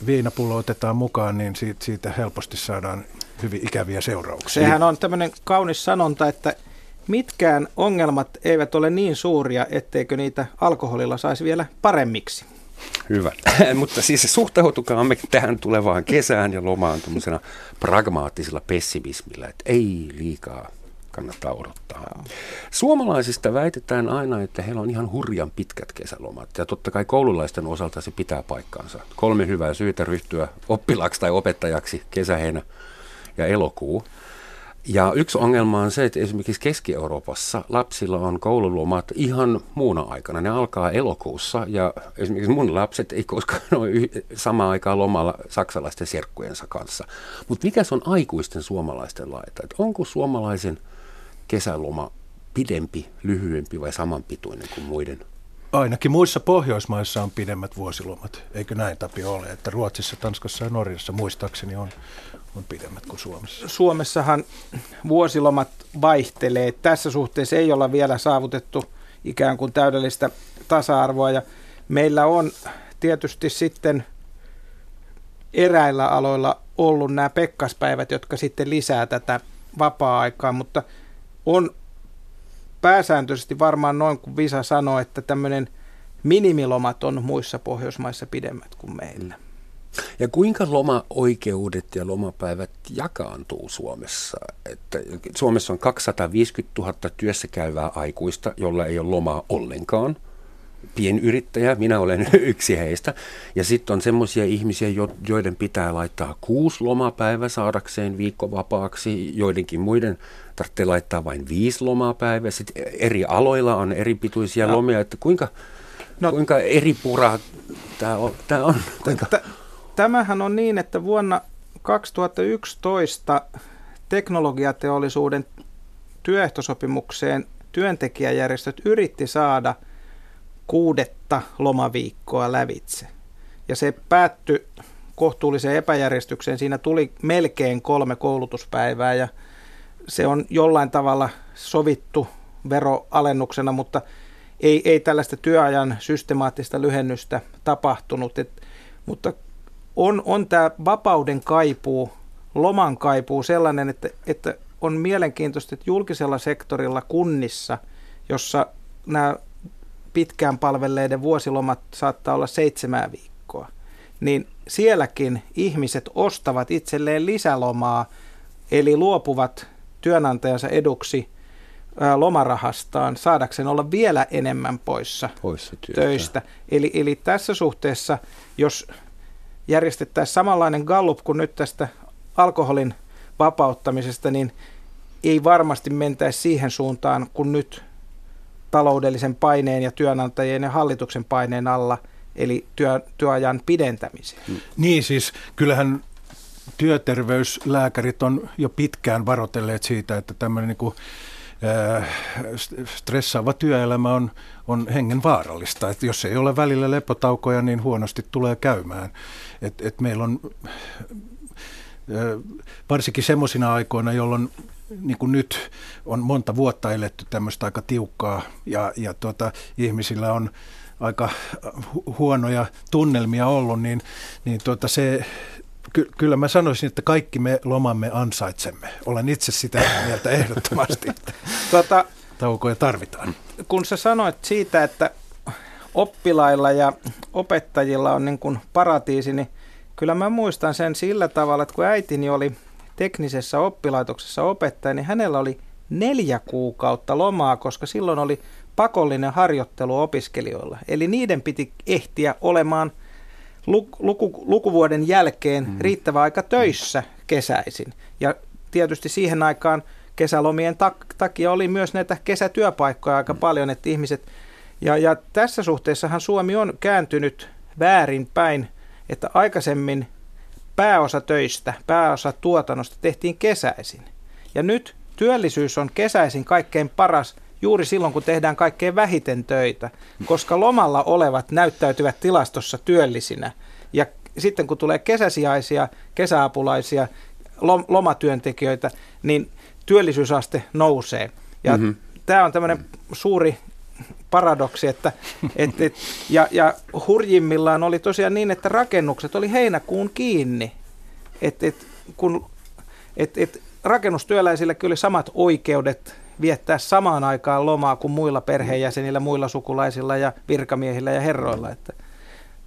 viinapullo otetaan mukaan, niin siitä, siitä helposti saadaan hyvin ikäviä seurauksia. Sehän on tämmöinen kaunis sanonta, että mitkään ongelmat eivät ole niin suuria, etteikö niitä alkoholilla saisi vielä paremmiksi. Hyvä. *laughs* Mutta siis suhtautukaamme tähän tulevaan kesään ja lomaan tuommoisena pragmaattisella pessimismillä, että ei liikaa kannattaa odottaa. Suomalaisista väitetään aina, että heillä on ihan hurjan pitkät kesälomat. Ja totta kai koululaisten osalta se pitää paikkaansa. Kolme hyvää syytä ryhtyä oppilaaksi tai opettajaksi kesäheinä ja elokuu. Ja yksi ongelma on se, että esimerkiksi Keski-Euroopassa lapsilla on koululomat ihan muuna aikana. Ne alkaa elokuussa ja esimerkiksi mun lapset ei koskaan *laughs* ole samaan aikaan lomalla saksalaisten serkkujensa kanssa. Mutta mikä se on aikuisten suomalaisten laita? Et onko suomalaisen kesäloma pidempi, lyhyempi vai samanpituinen kuin muiden? Ainakin muissa Pohjoismaissa on pidemmät vuosilomat, eikö näin Tapi ole? Että Ruotsissa, Tanskassa ja Norjassa muistaakseni on, on pidemmät kuin Suomessa. Suomessahan vuosilomat vaihtelee. Tässä suhteessa ei olla vielä saavutettu ikään kuin täydellistä tasa-arvoa ja meillä on tietysti sitten eräillä aloilla ollut nämä pekkaspäivät, jotka sitten lisää tätä vapaa-aikaa, mutta on pääsääntöisesti varmaan noin kuin Visa sanoi, että tämmöinen minimilomat on muissa Pohjoismaissa pidemmät kuin meillä. Ja kuinka lomaoikeudet ja lomapäivät jakaantuu Suomessa? Että Suomessa on 250 000 työssä käyvää aikuista, jolla ei ole lomaa ollenkaan. Pienyrittäjä, minä olen *laughs* yksi heistä. Ja sitten on semmoisia ihmisiä, joiden pitää laittaa kuusi lomapäivä saadakseen viikkovapaaksi. Joidenkin muiden tarvitsee laittaa vain viisi lomapäivää. Sitten eri aloilla on eri pituisia no. lomia. Että kuinka, no, kuinka eri pura tämä on? Tämä on kuinka? Tämähän on niin, että vuonna 2011 teknologiateollisuuden työehtosopimukseen työntekijäjärjestöt yritti saada kuudetta lomaviikkoa lävitse. Ja se päättyi kohtuulliseen epäjärjestykseen. Siinä tuli melkein kolme koulutuspäivää ja se on jollain tavalla sovittu veroalennuksena, mutta ei, ei tällaista työajan systemaattista lyhennystä tapahtunut. Et, mutta on, on tämä vapauden kaipuu, loman kaipuu sellainen, että, että on mielenkiintoista, että julkisella sektorilla kunnissa, jossa nämä pitkään palvelleiden vuosilomat saattaa olla seitsemää viikkoa, niin sielläkin ihmiset ostavat itselleen lisälomaa, eli luopuvat työnantajansa eduksi lomarahastaan saadakseen olla vielä enemmän poissa, poissa töistä. Eli, eli tässä suhteessa, jos järjestettäisiin samanlainen gallup kuin nyt tästä alkoholin vapauttamisesta, niin ei varmasti mentäisi siihen suuntaan kuin nyt taloudellisen paineen ja työnantajien ja hallituksen paineen alla, eli työ, työajan pidentämiseen. Mm. Niin siis, kyllähän työterveyslääkärit on jo pitkään varoitelleet siitä, että tämmöinen niin kuin stressaava työelämä on, on hengen vaarallista. Että jos ei ole välillä lepotaukoja, niin huonosti tulee käymään. Et, et meillä on varsinkin semmoisina aikoina, jolloin niin kuin nyt on monta vuotta eletty tämmöistä aika tiukkaa ja, ja tuota, ihmisillä on aika huonoja tunnelmia ollut, niin, niin tuota se, ky- kyllä mä sanoisin, että kaikki me lomamme ansaitsemme. Olen itse sitä mieltä ehdottomasti, että *laughs* tota, taukoja tarvitaan. Kun sä sanoit siitä, että oppilailla ja opettajilla on niin kuin paratiisi, niin kyllä mä muistan sen sillä tavalla, että kun äitini oli teknisessä oppilaitoksessa opettaja, niin hänellä oli neljä kuukautta lomaa, koska silloin oli pakollinen harjoittelu opiskelijoilla. Eli niiden piti ehtiä olemaan – luku, lukuvuoden jälkeen mm. riittävä aika töissä kesäisin. Ja tietysti siihen aikaan kesälomien tak- takia oli myös näitä kesätyöpaikkoja aika mm. paljon, että ihmiset, ja, ja tässä suhteessahan Suomi on kääntynyt väärin päin, että aikaisemmin pääosa töistä, pääosa tuotannosta tehtiin kesäisin. Ja nyt työllisyys on kesäisin kaikkein paras – juuri silloin, kun tehdään kaikkein vähiten töitä, koska lomalla olevat näyttäytyvät tilastossa työllisinä. Ja sitten kun tulee kesäsijaisia, kesäapulaisia, lomatyöntekijöitä, niin työllisyysaste nousee. Ja mm-hmm. tämä on tämmöinen suuri paradoksi. Että, et, et, ja, ja hurjimmillaan oli tosiaan niin, että rakennukset oli heinäkuun kiinni. Et, et, kun, et, et, rakennustyöläisillä kyllä samat oikeudet viettää samaan aikaan lomaa kuin muilla perheenjäsenillä, muilla sukulaisilla ja virkamiehillä ja herroilla. Että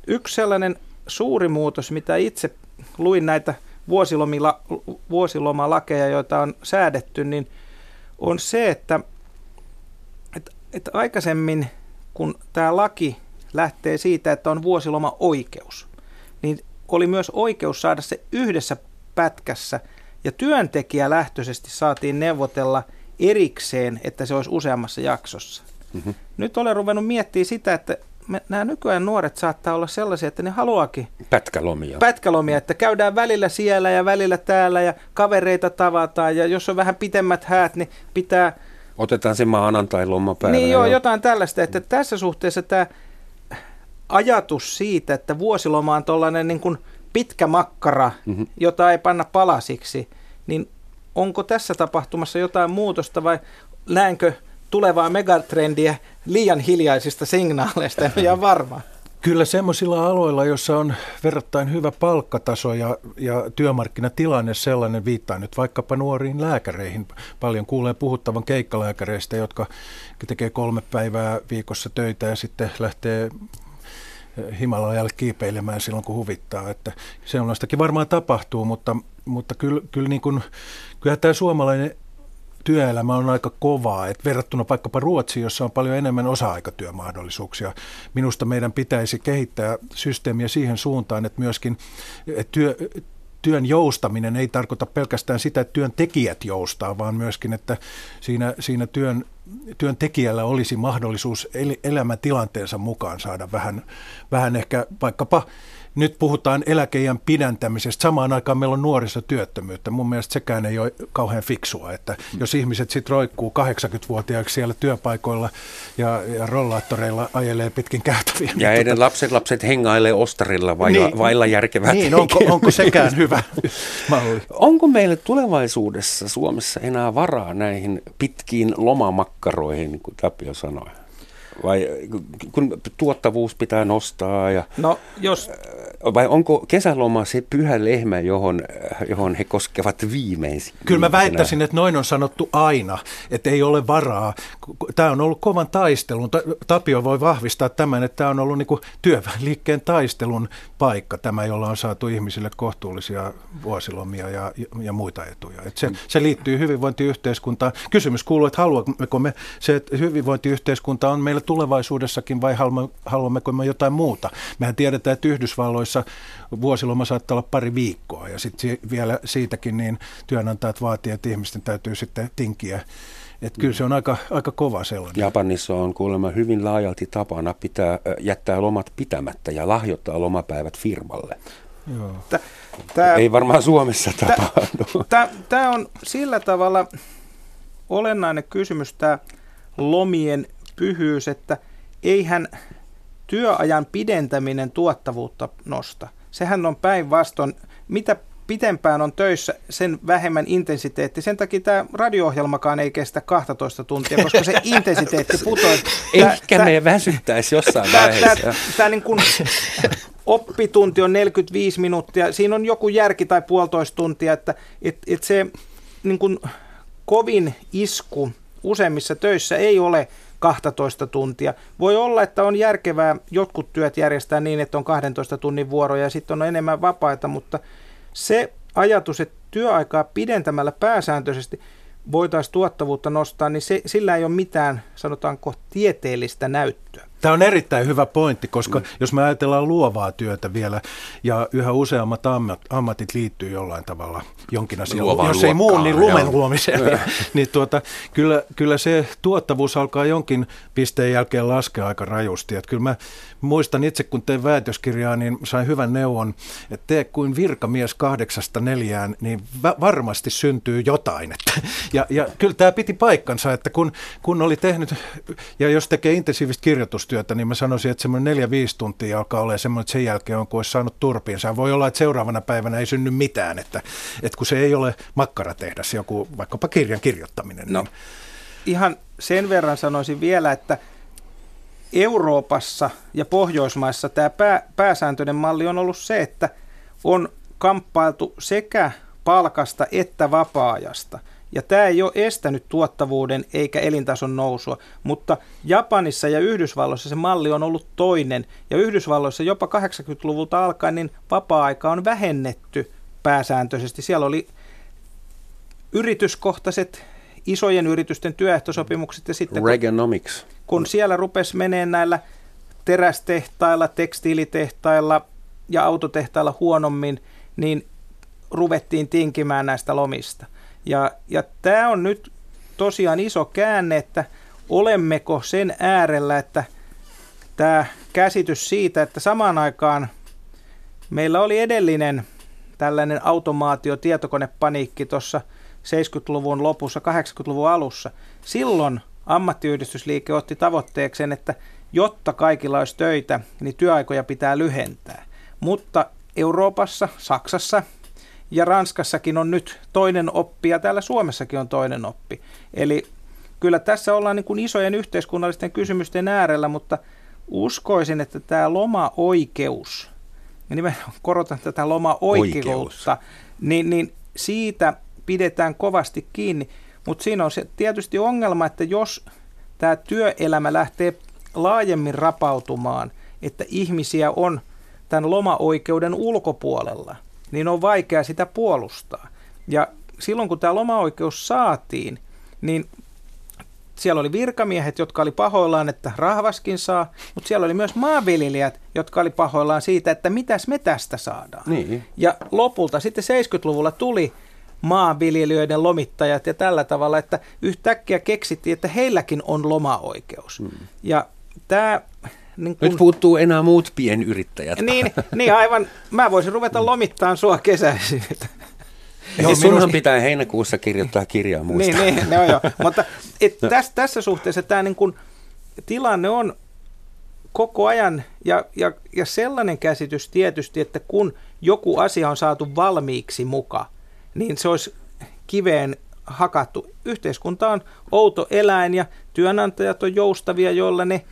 yksi sellainen suuri muutos, mitä itse luin näitä vuosilomila, vuosilomalakeja, joita on säädetty, niin on se, että, että, että aikaisemmin kun tämä laki lähtee siitä, että on vuosiloma oikeus, niin oli myös oikeus saada se yhdessä pätkässä ja työntekijä lähtöisesti saatiin neuvotella erikseen, että se olisi useammassa jaksossa. Mm-hmm. Nyt olen ruvennut miettimään sitä, että me, nämä nykyään nuoret saattaa olla sellaisia, että ne haluakin pätkälomia. Pätkälomia, että käydään välillä siellä ja välillä täällä ja kavereita tavataan ja jos on vähän pitemmät häät, niin pitää... Otetaan se maanantai-lomapäivä. Niin joo, jotain tällaista, että tässä suhteessa tämä ajatus siitä, että vuosiloma on tuollainen niin kuin pitkä makkara, mm-hmm. jota ei panna palasiksi, niin onko tässä tapahtumassa jotain muutosta vai näenkö tulevaa megatrendiä liian hiljaisista signaaleista, en ole varma. Kyllä semmoisilla aloilla, joissa on verrattain hyvä palkkataso ja, ja työmarkkinatilanne sellainen, viittaa nyt vaikkapa nuoriin lääkäreihin. Paljon kuulee puhuttavan keikkalääkäreistä, jotka tekee kolme päivää viikossa töitä ja sitten lähtee Himalajalle kiipeilemään silloin, kun huvittaa. Että sellaistakin varmaan tapahtuu, mutta, mutta kyllä, kyllä niin kuin, kyllähän tämä suomalainen työelämä on aika kovaa, että verrattuna vaikkapa Ruotsiin, jossa on paljon enemmän osa-aikatyömahdollisuuksia. Minusta meidän pitäisi kehittää systeemiä siihen suuntaan, että myöskin että työ, työn joustaminen ei tarkoita pelkästään sitä, että työntekijät joustaa, vaan myöskin, että siinä, siinä työn, työntekijällä olisi mahdollisuus el, elämäntilanteensa mukaan saada vähän, vähän ehkä vaikkapa nyt puhutaan eläkeijän pidäntämisestä. Samaan aikaan meillä on nuorisotyöttömyyttä. Mun mielestä sekään ei ole kauhean fiksua, että jos ihmiset sitten roikkuu 80-vuotiaaksi siellä työpaikoilla ja, ja rollaattoreilla ajelee pitkin käytäviä. Ja niin heidän tota... lapset lapset hengailee ostarilla vailla, niin, vailla järkevää Niin, onko, onko sekään hyvä *laughs* malli? Onko meille tulevaisuudessa Suomessa enää varaa näihin pitkiin lomamakkaroihin, niin kuin Tapio sanoi? Vai kun tuottavuus pitää nostaa ja... No jos... Vai onko kesäloma se pyhä lehmä, johon, johon he koskevat viimeisin? Kyllä mä väittäisin, että noin on sanottu aina, että ei ole varaa. Tämä on ollut kovan taistelun. Tapio voi vahvistaa tämän, että tämä on ollut niin työväenliikkeen taistelun paikka, tämä, jolla on saatu ihmisille kohtuullisia vuosilomia ja, ja muita etuja. Että se, se liittyy hyvinvointiyhteiskuntaan. Kysymys kuuluu, että haluammeko me se, että hyvinvointiyhteiskunta on meillä tulevaisuudessakin vai haluammeko me jotain muuta? Mehän tiedetään, että Yhdysvalloissa vuosiloma saattaa olla pari viikkoa ja sitten vielä siitäkin niin työnantajat vaatii, että ihmisten täytyy sitten tinkiä että kyllä se on aika, aika kova sellainen. Japanissa on kuulemma hyvin laajalti tapana pitää, jättää lomat pitämättä ja lahjoittaa lomapäivät firmalle. Joo. Tää, Ei varmaan Suomessa tapahdu. Tämä on sillä tavalla olennainen kysymys, tämä lomien pyhyys, että eihän työajan pidentäminen tuottavuutta nosta. Sehän on päinvastoin, mitä pitempään on töissä, sen vähemmän intensiteetti. Sen takia tämä radio-ohjelmakaan ei kestä 12 tuntia, koska se intensiteetti *laughs* putoaa. Ehkä tää, me väsyttäisi jossain tää, vaiheessa. Tämä, niin kuin, oppitunti on 45 minuuttia. Siinä on joku järki tai puolitoista tuntia, että et, et se niin kuin, kovin isku useimmissa töissä ei ole 12 tuntia. Voi olla, että on järkevää jotkut työt järjestää niin, että on 12 tunnin vuoroja ja sitten on enemmän vapaita, mutta se ajatus, että työaikaa pidentämällä pääsääntöisesti voitaisiin tuottavuutta nostaa, niin se, sillä ei ole mitään, sanotaanko, tieteellistä näyttöä. Tämä on erittäin hyvä pointti, koska mm. jos me ajatellaan luovaa työtä vielä, ja yhä useammat ammat, ammatit liittyy jollain tavalla jonkin asiaan, Luovaa jos ei muu, niin lumen luomiseen, niin, *laughs* niin tuota, kyllä, kyllä se tuottavuus alkaa jonkin pisteen jälkeen laskea aika rajusti. Että kyllä mä muistan itse, kun tein väitöskirjaa, niin sain hyvän neuvon, että tee kuin virkamies kahdeksasta neljään, niin varmasti syntyy jotain. *laughs* Että, ja, ja kyllä tämä piti paikkansa, että kun, kun oli tehnyt, ja jos tekee intensiivistä kirjoitustyötä, niin mä sanoisin, että semmoinen neljä-viisi tuntia alkaa olla semmoinen, että sen jälkeen on, kun olisi saanut turpiinsa. Voi olla, että seuraavana päivänä ei synny mitään, että, että kun se ei ole makkara tehdä se joku vaikkapa kirjan kirjoittaminen. No, niin. ihan sen verran sanoisin vielä, että Euroopassa ja Pohjoismaissa tämä pää, pääsääntöinen malli on ollut se, että on kamppailtu sekä palkasta että vapaa-ajasta. Ja tämä ei ole estänyt tuottavuuden eikä elintason nousua, mutta Japanissa ja Yhdysvalloissa se malli on ollut toinen. Ja Yhdysvalloissa jopa 80-luvulta alkaen niin vapaa-aika on vähennetty pääsääntöisesti. Siellä oli yrityskohtaiset isojen yritysten työehtosopimukset ja sitten Reaganomics. Kun, kun siellä rupesi meneen näillä terästehtailla, tekstiilitehtailla ja autotehtailla huonommin, niin ruvettiin tinkimään näistä lomista. Ja, ja tämä on nyt tosiaan iso käänne, että olemmeko sen äärellä, että tämä käsitys siitä, että samaan aikaan meillä oli edellinen tällainen automaatio, tietokonepaniikki tuossa 70-luvun lopussa, 80-luvun alussa. Silloin ammattiyhdistysliike otti tavoitteekseen, että jotta kaikilla olisi töitä, niin työaikoja pitää lyhentää. Mutta Euroopassa, Saksassa ja Ranskassakin on nyt toinen oppi ja täällä Suomessakin on toinen oppi. Eli kyllä tässä ollaan niin kuin isojen yhteiskunnallisten kysymysten äärellä, mutta uskoisin, että tämä loma-oikeus, ja nimenomaan korotan tätä loma-oikeutta, niin, niin siitä pidetään kovasti kiinni. Mutta siinä on se tietysti ongelma, että jos tämä työelämä lähtee laajemmin rapautumaan, että ihmisiä on tämän lomaoikeuden ulkopuolella, niin on vaikea sitä puolustaa. Ja silloin kun tämä lomaoikeus saatiin, niin siellä oli virkamiehet, jotka oli pahoillaan, että rahvaskin saa, mutta siellä oli myös maanviljelijät, jotka oli pahoillaan siitä, että mitäs me tästä saadaan. Niin. Ja lopulta sitten 70-luvulla tuli maanviljelijöiden lomittajat ja tällä tavalla, että yhtäkkiä keksittiin, että heilläkin on lomaoikeus. Hmm. Ja tämä niin kun... Nyt puuttuu enää muut pienyrittäjät. Niin, *laughs* niin aivan. Mä voisin ruveta lomittaan sua kesäisin. Joo, siis sunhan minusta... pitää heinäkuussa kirjoittaa kirjaa muista. niin, niin, no joo. Mutta et no. tässä, tässä suhteessa tämä niin kun, tilanne on koko ajan, ja, ja, ja sellainen käsitys tietysti, että kun joku asia on saatu valmiiksi mukaan, niin se olisi kiveen hakattu. Yhteiskunta on outo eläin ja työnantajat on joustavia, joilla ne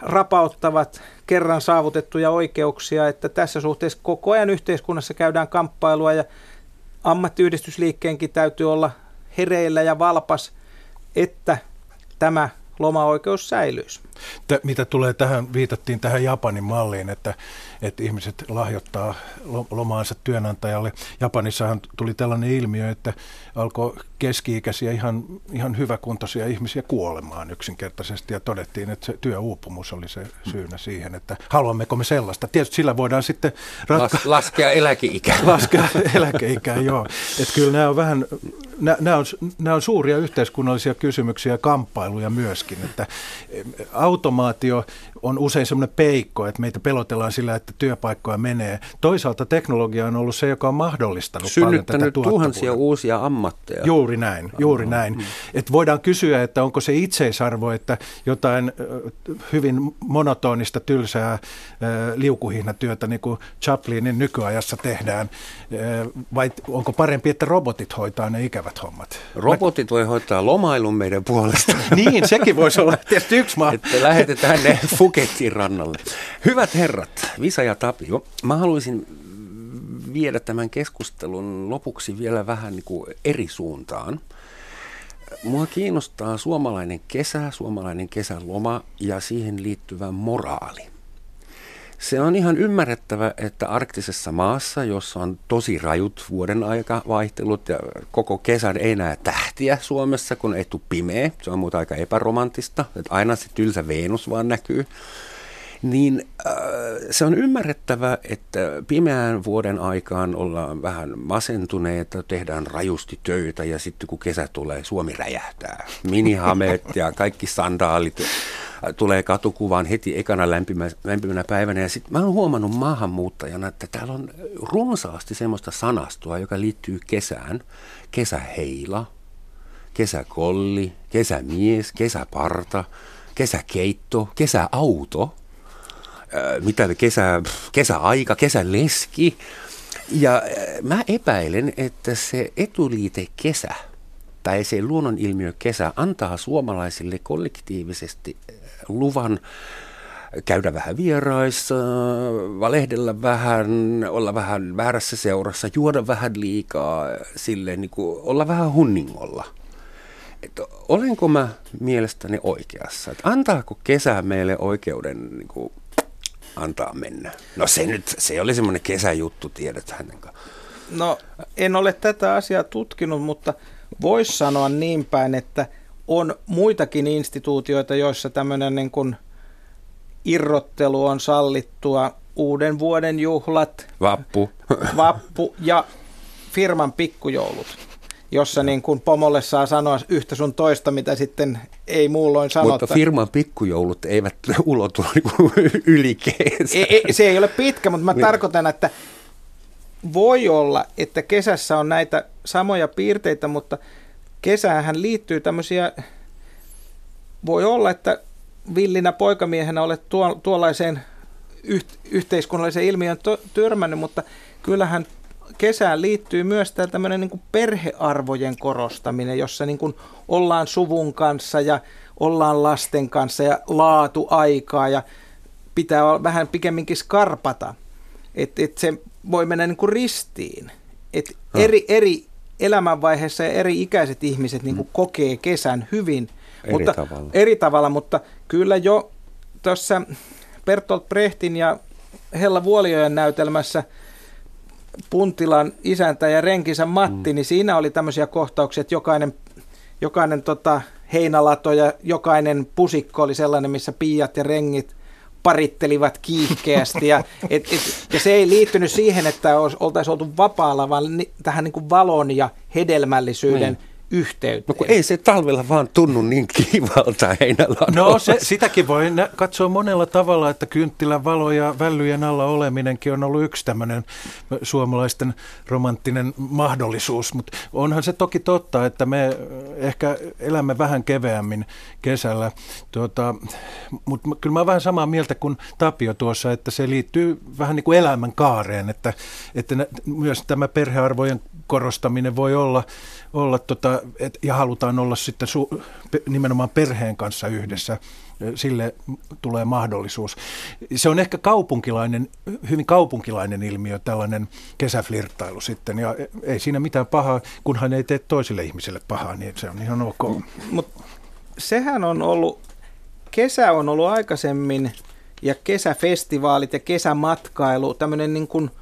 rapauttavat kerran saavutettuja oikeuksia, että tässä suhteessa koko ajan yhteiskunnassa käydään kamppailua ja ammattiyhdistysliikkeenkin täytyy olla hereillä ja valpas, että tämä lomaoikeus säilyisi. Mitä tulee tähän, viitattiin tähän Japanin malliin, että että ihmiset lahjoittaa lomaansa työnantajalle. Japanissahan tuli tällainen ilmiö, että alkoi keski-ikäisiä ihan, ihan hyväkuntoisia ihmisiä kuolemaan yksinkertaisesti ja todettiin, että se työuupumus oli se syynä siihen, että haluammeko me sellaista. Tietysti sillä voidaan sitten ratka- Las, laskea eläkeikää. *laughs* Laskea eläkeikää, joo. Että kyllä nämä on vähän, nämä on, nämä on suuria yhteiskunnallisia kysymyksiä ja kamppailuja myöskin, että automaatio on usein semmoinen peikko, että meitä pelotellaan sillä, että työpaikkoja menee. Toisaalta teknologia on ollut se, joka on mahdollistanut paljon tätä tuhansia uusia ammatteja. Juuri näin, juuri mm. näin. Et voidaan kysyä, että onko se itseisarvo, että jotain hyvin monotonista, tylsää liukuhihnatyötä, niin kuin Chaplinin nykyajassa tehdään, vai onko parempi, että robotit hoitaa ne ikävät hommat? Robotit voi hoitaa lomailun meidän puolesta. *laughs* niin, sekin voisi olla tietysti yksi maa. Että lähetetään ne *laughs* Fuketin rannalle. Hyvät herrat, Visa ja Tapio, mä haluaisin viedä tämän keskustelun lopuksi vielä vähän niin kuin eri suuntaan. Mua kiinnostaa suomalainen kesä, suomalainen kesäloma ja siihen liittyvä moraali. Se on ihan ymmärrettävä, että arktisessa maassa, jossa on tosi rajut vuoden aikavaihtelut ja koko kesän ei näe tähtiä Suomessa, kun ei tule pimeä, se on muuta aika epäromanttista, että aina se tylsä Venus vaan näkyy, niin äh, se on ymmärrettävä, että pimeään vuoden aikaan ollaan vähän masentuneita, tehdään rajusti töitä ja sitten kun kesä tulee, Suomi räjähtää. Minihamet ja kaikki sandaalit tulee katukuvaan heti ekana lämpimä, lämpimänä päivänä. Ja sitten mä oon huomannut maahanmuuttajana, että täällä on runsaasti semmoista sanastoa, joka liittyy kesään. Kesäheila, kesäkolli, kesämies, kesäparta, kesäkeitto, kesäauto, mitä kesä, kesäaika, kesäleski. Ja mä epäilen, että se etuliite kesä tai se luonnonilmiö kesä antaa suomalaisille kollektiivisesti luvan käydä vähän vieraissa, valehdella vähän, olla vähän väärässä seurassa, juoda vähän liikaa, silleen niin kuin olla vähän hunningolla. Että olenko mä mielestäni oikeassa? Että antaako kesä meille oikeuden niin kuin, antaa mennä? No se nyt, se oli semmoinen kesäjuttu, tiedät hänen No en ole tätä asiaa tutkinut, mutta voisi sanoa niin päin, että on muitakin instituutioita, joissa tämmöinen niin kuin irrottelu on sallittua. Uuden vuoden juhlat, vappu, *laughs* vappu ja firman pikkujoulut, jossa niin kuin pomolle saa sanoa yhtä sun toista, mitä sitten ei muulloin sanota. Mutta firman pikkujoulut eivät *laughs* ulotu *laughs* yli ei, ei, Se ei ole pitkä, mutta mä niin. tarkoitan, että voi olla, että kesässä on näitä samoja piirteitä, mutta kesäähän liittyy tämmöisiä, voi olla, että villinä poikamiehenä olet tuo, tuollaiseen yht, yhteiskunnalliseen ilmiön to, törmännyt, mutta kyllähän kesään liittyy myös tämä tämmöinen niin perhearvojen korostaminen, jossa niin kuin ollaan suvun kanssa ja ollaan lasten kanssa ja laatu aikaa ja pitää vähän pikemminkin skarpata. Että et se voi mennä niin kuin ristiin. Et eri, eri elämänvaiheessa ja eri ikäiset ihmiset niin kuin mm. kokee kesän hyvin. Eri mutta, tavalla. Eri tavalla, mutta kyllä jo tuossa Bertolt Brechtin ja Hella Vuoliojen näytelmässä Puntilan isäntä ja renkinsä Matti, mm. niin siinä oli tämmöisiä kohtauksia, että jokainen, jokainen tota, heinalato ja jokainen pusikko oli sellainen, missä piiat ja rengit parittelivat kiihkeästi. Ja, *laughs* et, et, ja se ei liittynyt siihen, että oltaisiin oltu vapaalla, vaan ni, tähän niin kuin valon ja hedelmällisyyden niin yhteyteen. No kun ei se talvella vaan tunnu niin kivalta heinällä. No se, sitäkin voi nä- katsoa monella tavalla, että kynttilän valo ja vällyjen alla oleminenkin on ollut yksi tämmöinen suomalaisten romanttinen mahdollisuus, mutta onhan se toki totta, että me ehkä elämme vähän keveämmin kesällä, tuota, mutta kyllä mä olen vähän samaa mieltä kuin Tapio tuossa, että se liittyy vähän niin kuin elämän kaareen, että, että myös tämä perhearvojen korostaminen voi olla, olla tota, et, ja halutaan olla sitten su, nimenomaan perheen kanssa yhdessä, sille tulee mahdollisuus. Se on ehkä kaupunkilainen, hyvin kaupunkilainen ilmiö, tällainen kesäflirttailu sitten, ja ei siinä mitään pahaa, kunhan ei tee toisille ihmisille pahaa, niin se on ihan ok. Mutta sehän on ollut, kesä on ollut aikaisemmin, ja kesäfestivaalit ja kesämatkailu, tämmöinen niin kuin –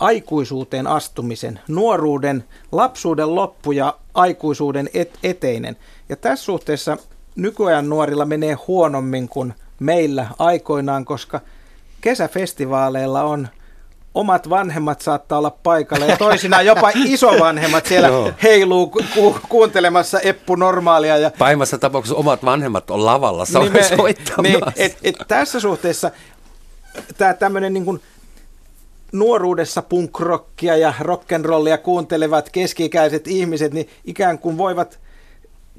aikuisuuteen astumisen, nuoruuden, lapsuuden loppu ja aikuisuuden et- eteinen. Ja tässä suhteessa nykyajan nuorilla menee huonommin kuin meillä aikoinaan, koska kesäfestivaaleilla on omat vanhemmat saattaa olla paikalla ja toisinaan jopa *laughs* isovanhemmat siellä heiluu ku- ku- kuuntelemassa Eppu Normaalia. Ja Pahimmassa tapauksessa omat vanhemmat on lavalla niin soittamassa. Niin, et, et tässä suhteessa tämä tämmöinen niin kuin nuoruudessa punkrockia ja rock'n'rollia kuuntelevat keski-ikäiset ihmiset, niin ikään kuin voivat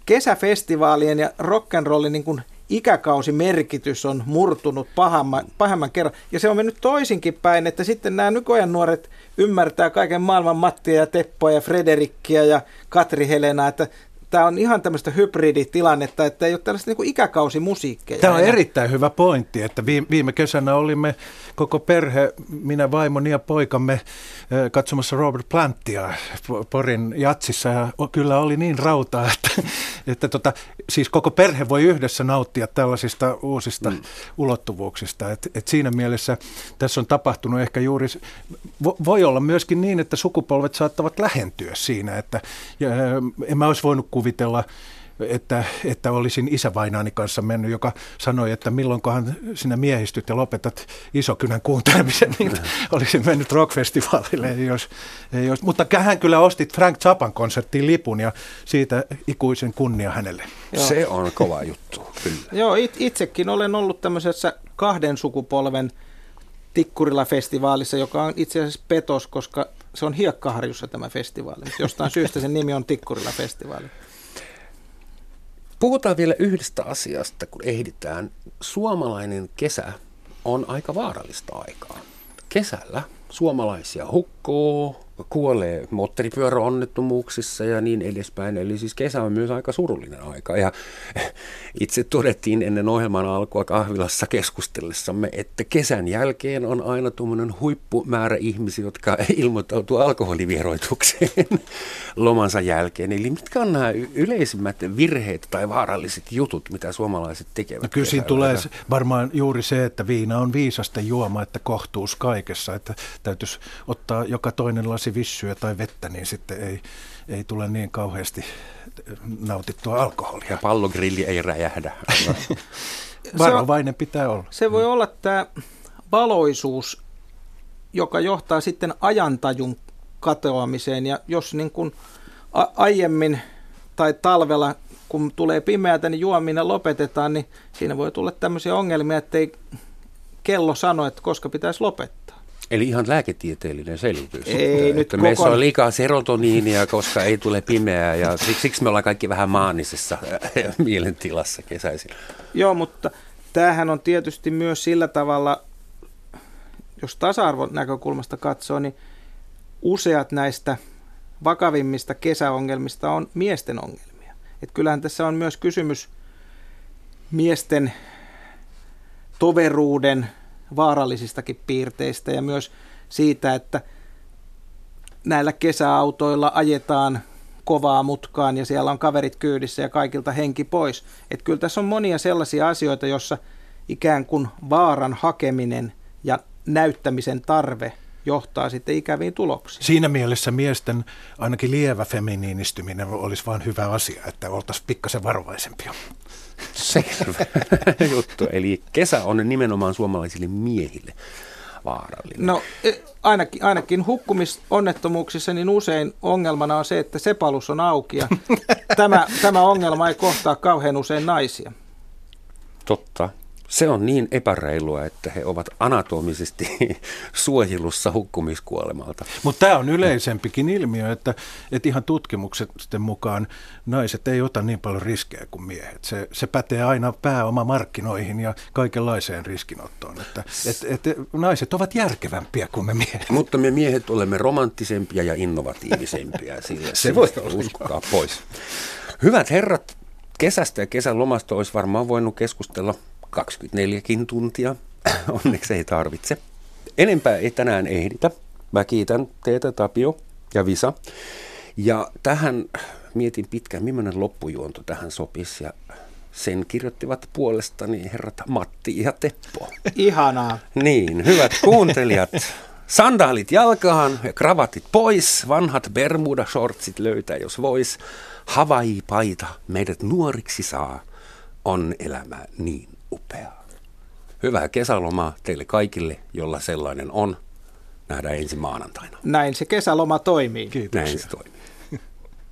kesäfestivaalien ja rock'n'rollin niin kuin ikäkausimerkitys on murtunut pahemman, pahemman kerran. Ja se on mennyt toisinkin päin, että sitten nämä nykyajan nuoret ymmärtää kaiken maailman Mattia ja Teppoa ja Frederikkiä ja Katri Helena, että tämä on ihan tämmöistä hybriditilannetta, että ei ole tällaista niin ikäkausimusiikkeja. Tämä on erittäin hyvä pointti, että viime kesänä olimme koko perhe, minä, vaimoni ja poikamme katsomassa Robert Planttia Porin jatsissa ja kyllä oli niin rautaa, *laughs* että, että tota, siis koko perhe voi yhdessä nauttia tällaisista uusista mm. ulottuvuuksista. Et, et siinä mielessä tässä on tapahtunut ehkä juuri, voi olla myöskin niin, että sukupolvet saattavat lähentyä siinä, että ja, en mä olisi voinut kuvitella että, että olisin isävainaani kanssa mennyt, joka sanoi, että milloinkohan sinä miehistyt ja lopetat isokynän kuuntelemisen, niin olisin mennyt rockfestivaalille. Jos, jos, mutta hän kyllä ostit Frank Zappan konserttiin lipun ja siitä ikuisen kunnia hänelle. Joo. Se on kova juttu, kyllä. Joo, it, itsekin olen ollut tämmöisessä kahden sukupolven Tikkurila-festivaalissa, joka on itse asiassa petos, koska se on Hiekkaharjussa tämä festivaali. Jostain syystä sen nimi on Tikkurila-festivaali. Puhutaan vielä yhdestä asiasta, kun ehditään. Suomalainen kesä on aika vaarallista aikaa. Kesällä suomalaisia hukkoo, kuolee moottoripyöräonnettomuuksissa ja niin edespäin. Eli siis kesä on myös aika surullinen aika. Ja *laughs* itse todettiin ennen ohjelman alkua kahvilassa keskustellessamme, että kesän jälkeen on aina tuommoinen huippumäärä ihmisiä, jotka *laughs* ilmoittautuu alkoholivieroitukseen *laughs* lomansa jälkeen. Eli mitkä on nämä yleisimmät virheet tai vaaralliset jutut, mitä suomalaiset tekevät? No kyllä siinä tulee varmaan juuri se, että viina on viisasta juoma, että kohtuus kaikessa. Että täytyisi ottaa joka toinen lasi vissyä tai vettä, niin sitten ei, ei tule niin kauheasti nautittua alkoholia. Ja pallogrilli ei räjähdä. *laughs* Varovainen pitää olla. Se voi olla tämä valoisuus, joka johtaa sitten ajantajun katoamiseen. Ja jos niin kuin aiemmin tai talvella, kun tulee pimeätä, niin juominen lopetetaan, niin siinä voi tulla tämmöisiä ongelmia, että ei kello sano, että koska pitäisi lopettaa. Eli ihan lääketieteellinen selitys. Ei että nyt koko... Meissä on liikaa serotoniinia, koska ei tule pimeää ja siksi me ollaan kaikki vähän maanisessa mielentilassa kesäisin. Joo, mutta tämähän on tietysti myös sillä tavalla, jos tasa-arvon näkökulmasta katsoo, niin useat näistä vakavimmista kesäongelmista on miesten ongelmia. Et kyllähän tässä on myös kysymys miesten toveruuden vaarallisistakin piirteistä ja myös siitä, että näillä kesäautoilla ajetaan kovaa mutkaan ja siellä on kaverit kyydissä ja kaikilta henki pois. Et kyllä tässä on monia sellaisia asioita, jossa ikään kuin vaaran hakeminen ja näyttämisen tarve johtaa sitten ikäviin tuloksiin. Siinä mielessä miesten ainakin lievä feminiinistyminen olisi vain hyvä asia, että oltaisiin pikkasen varovaisempia. Selvä *laughs* juttu. Eli kesä on nimenomaan suomalaisille miehille vaarallinen. No e, ainakin, ainakin hukkumisonnettomuuksissa niin usein ongelmana on se, että sepalus on auki ja *laughs* tämä, tämä ongelma ei kohtaa kauhean usein naisia. Totta. Se on niin epäreilua, että he ovat anatomisesti *laughs* suojelussa hukkumiskuolemalta. Mutta tämä on yleisempikin ilmiö, että, että ihan tutkimukset mukaan naiset ei ota niin paljon riskejä kuin miehet. Se, se pätee aina pääomamarkkinoihin ja kaikenlaiseen riskinottoon. Että, et, et, naiset ovat järkevämpiä kuin me miehet. Mutta me miehet olemme romanttisempia ja innovatiivisempia. *laughs* Sillä se voi uskoa pois. Hyvät herrat, kesästä ja kesän lomasta olisi varmaan voinut keskustella 24kin tuntia. *clears throat* Onneksi ei tarvitse. Enempää ei tänään ehditä. Mä kiitän teitä Tapio ja Visa. Ja tähän mietin pitkään, millainen loppujuonto tähän sopisi. Ja sen kirjoittivat puolestani herrat Matti ja Teppo. Ihanaa. Niin, hyvät kuuntelijat. Sandaalit jalkaan ja kravatit pois, vanhat Bermuda-shortsit löytää jos vois. Hawaii-paita meidät nuoriksi saa, on elämä niin upeaa. Hyvää kesälomaa teille kaikille, jolla sellainen on. Nähdään ensi maanantaina. Näin se kesäloma toimii. Kiitoksia. Näin se toimii.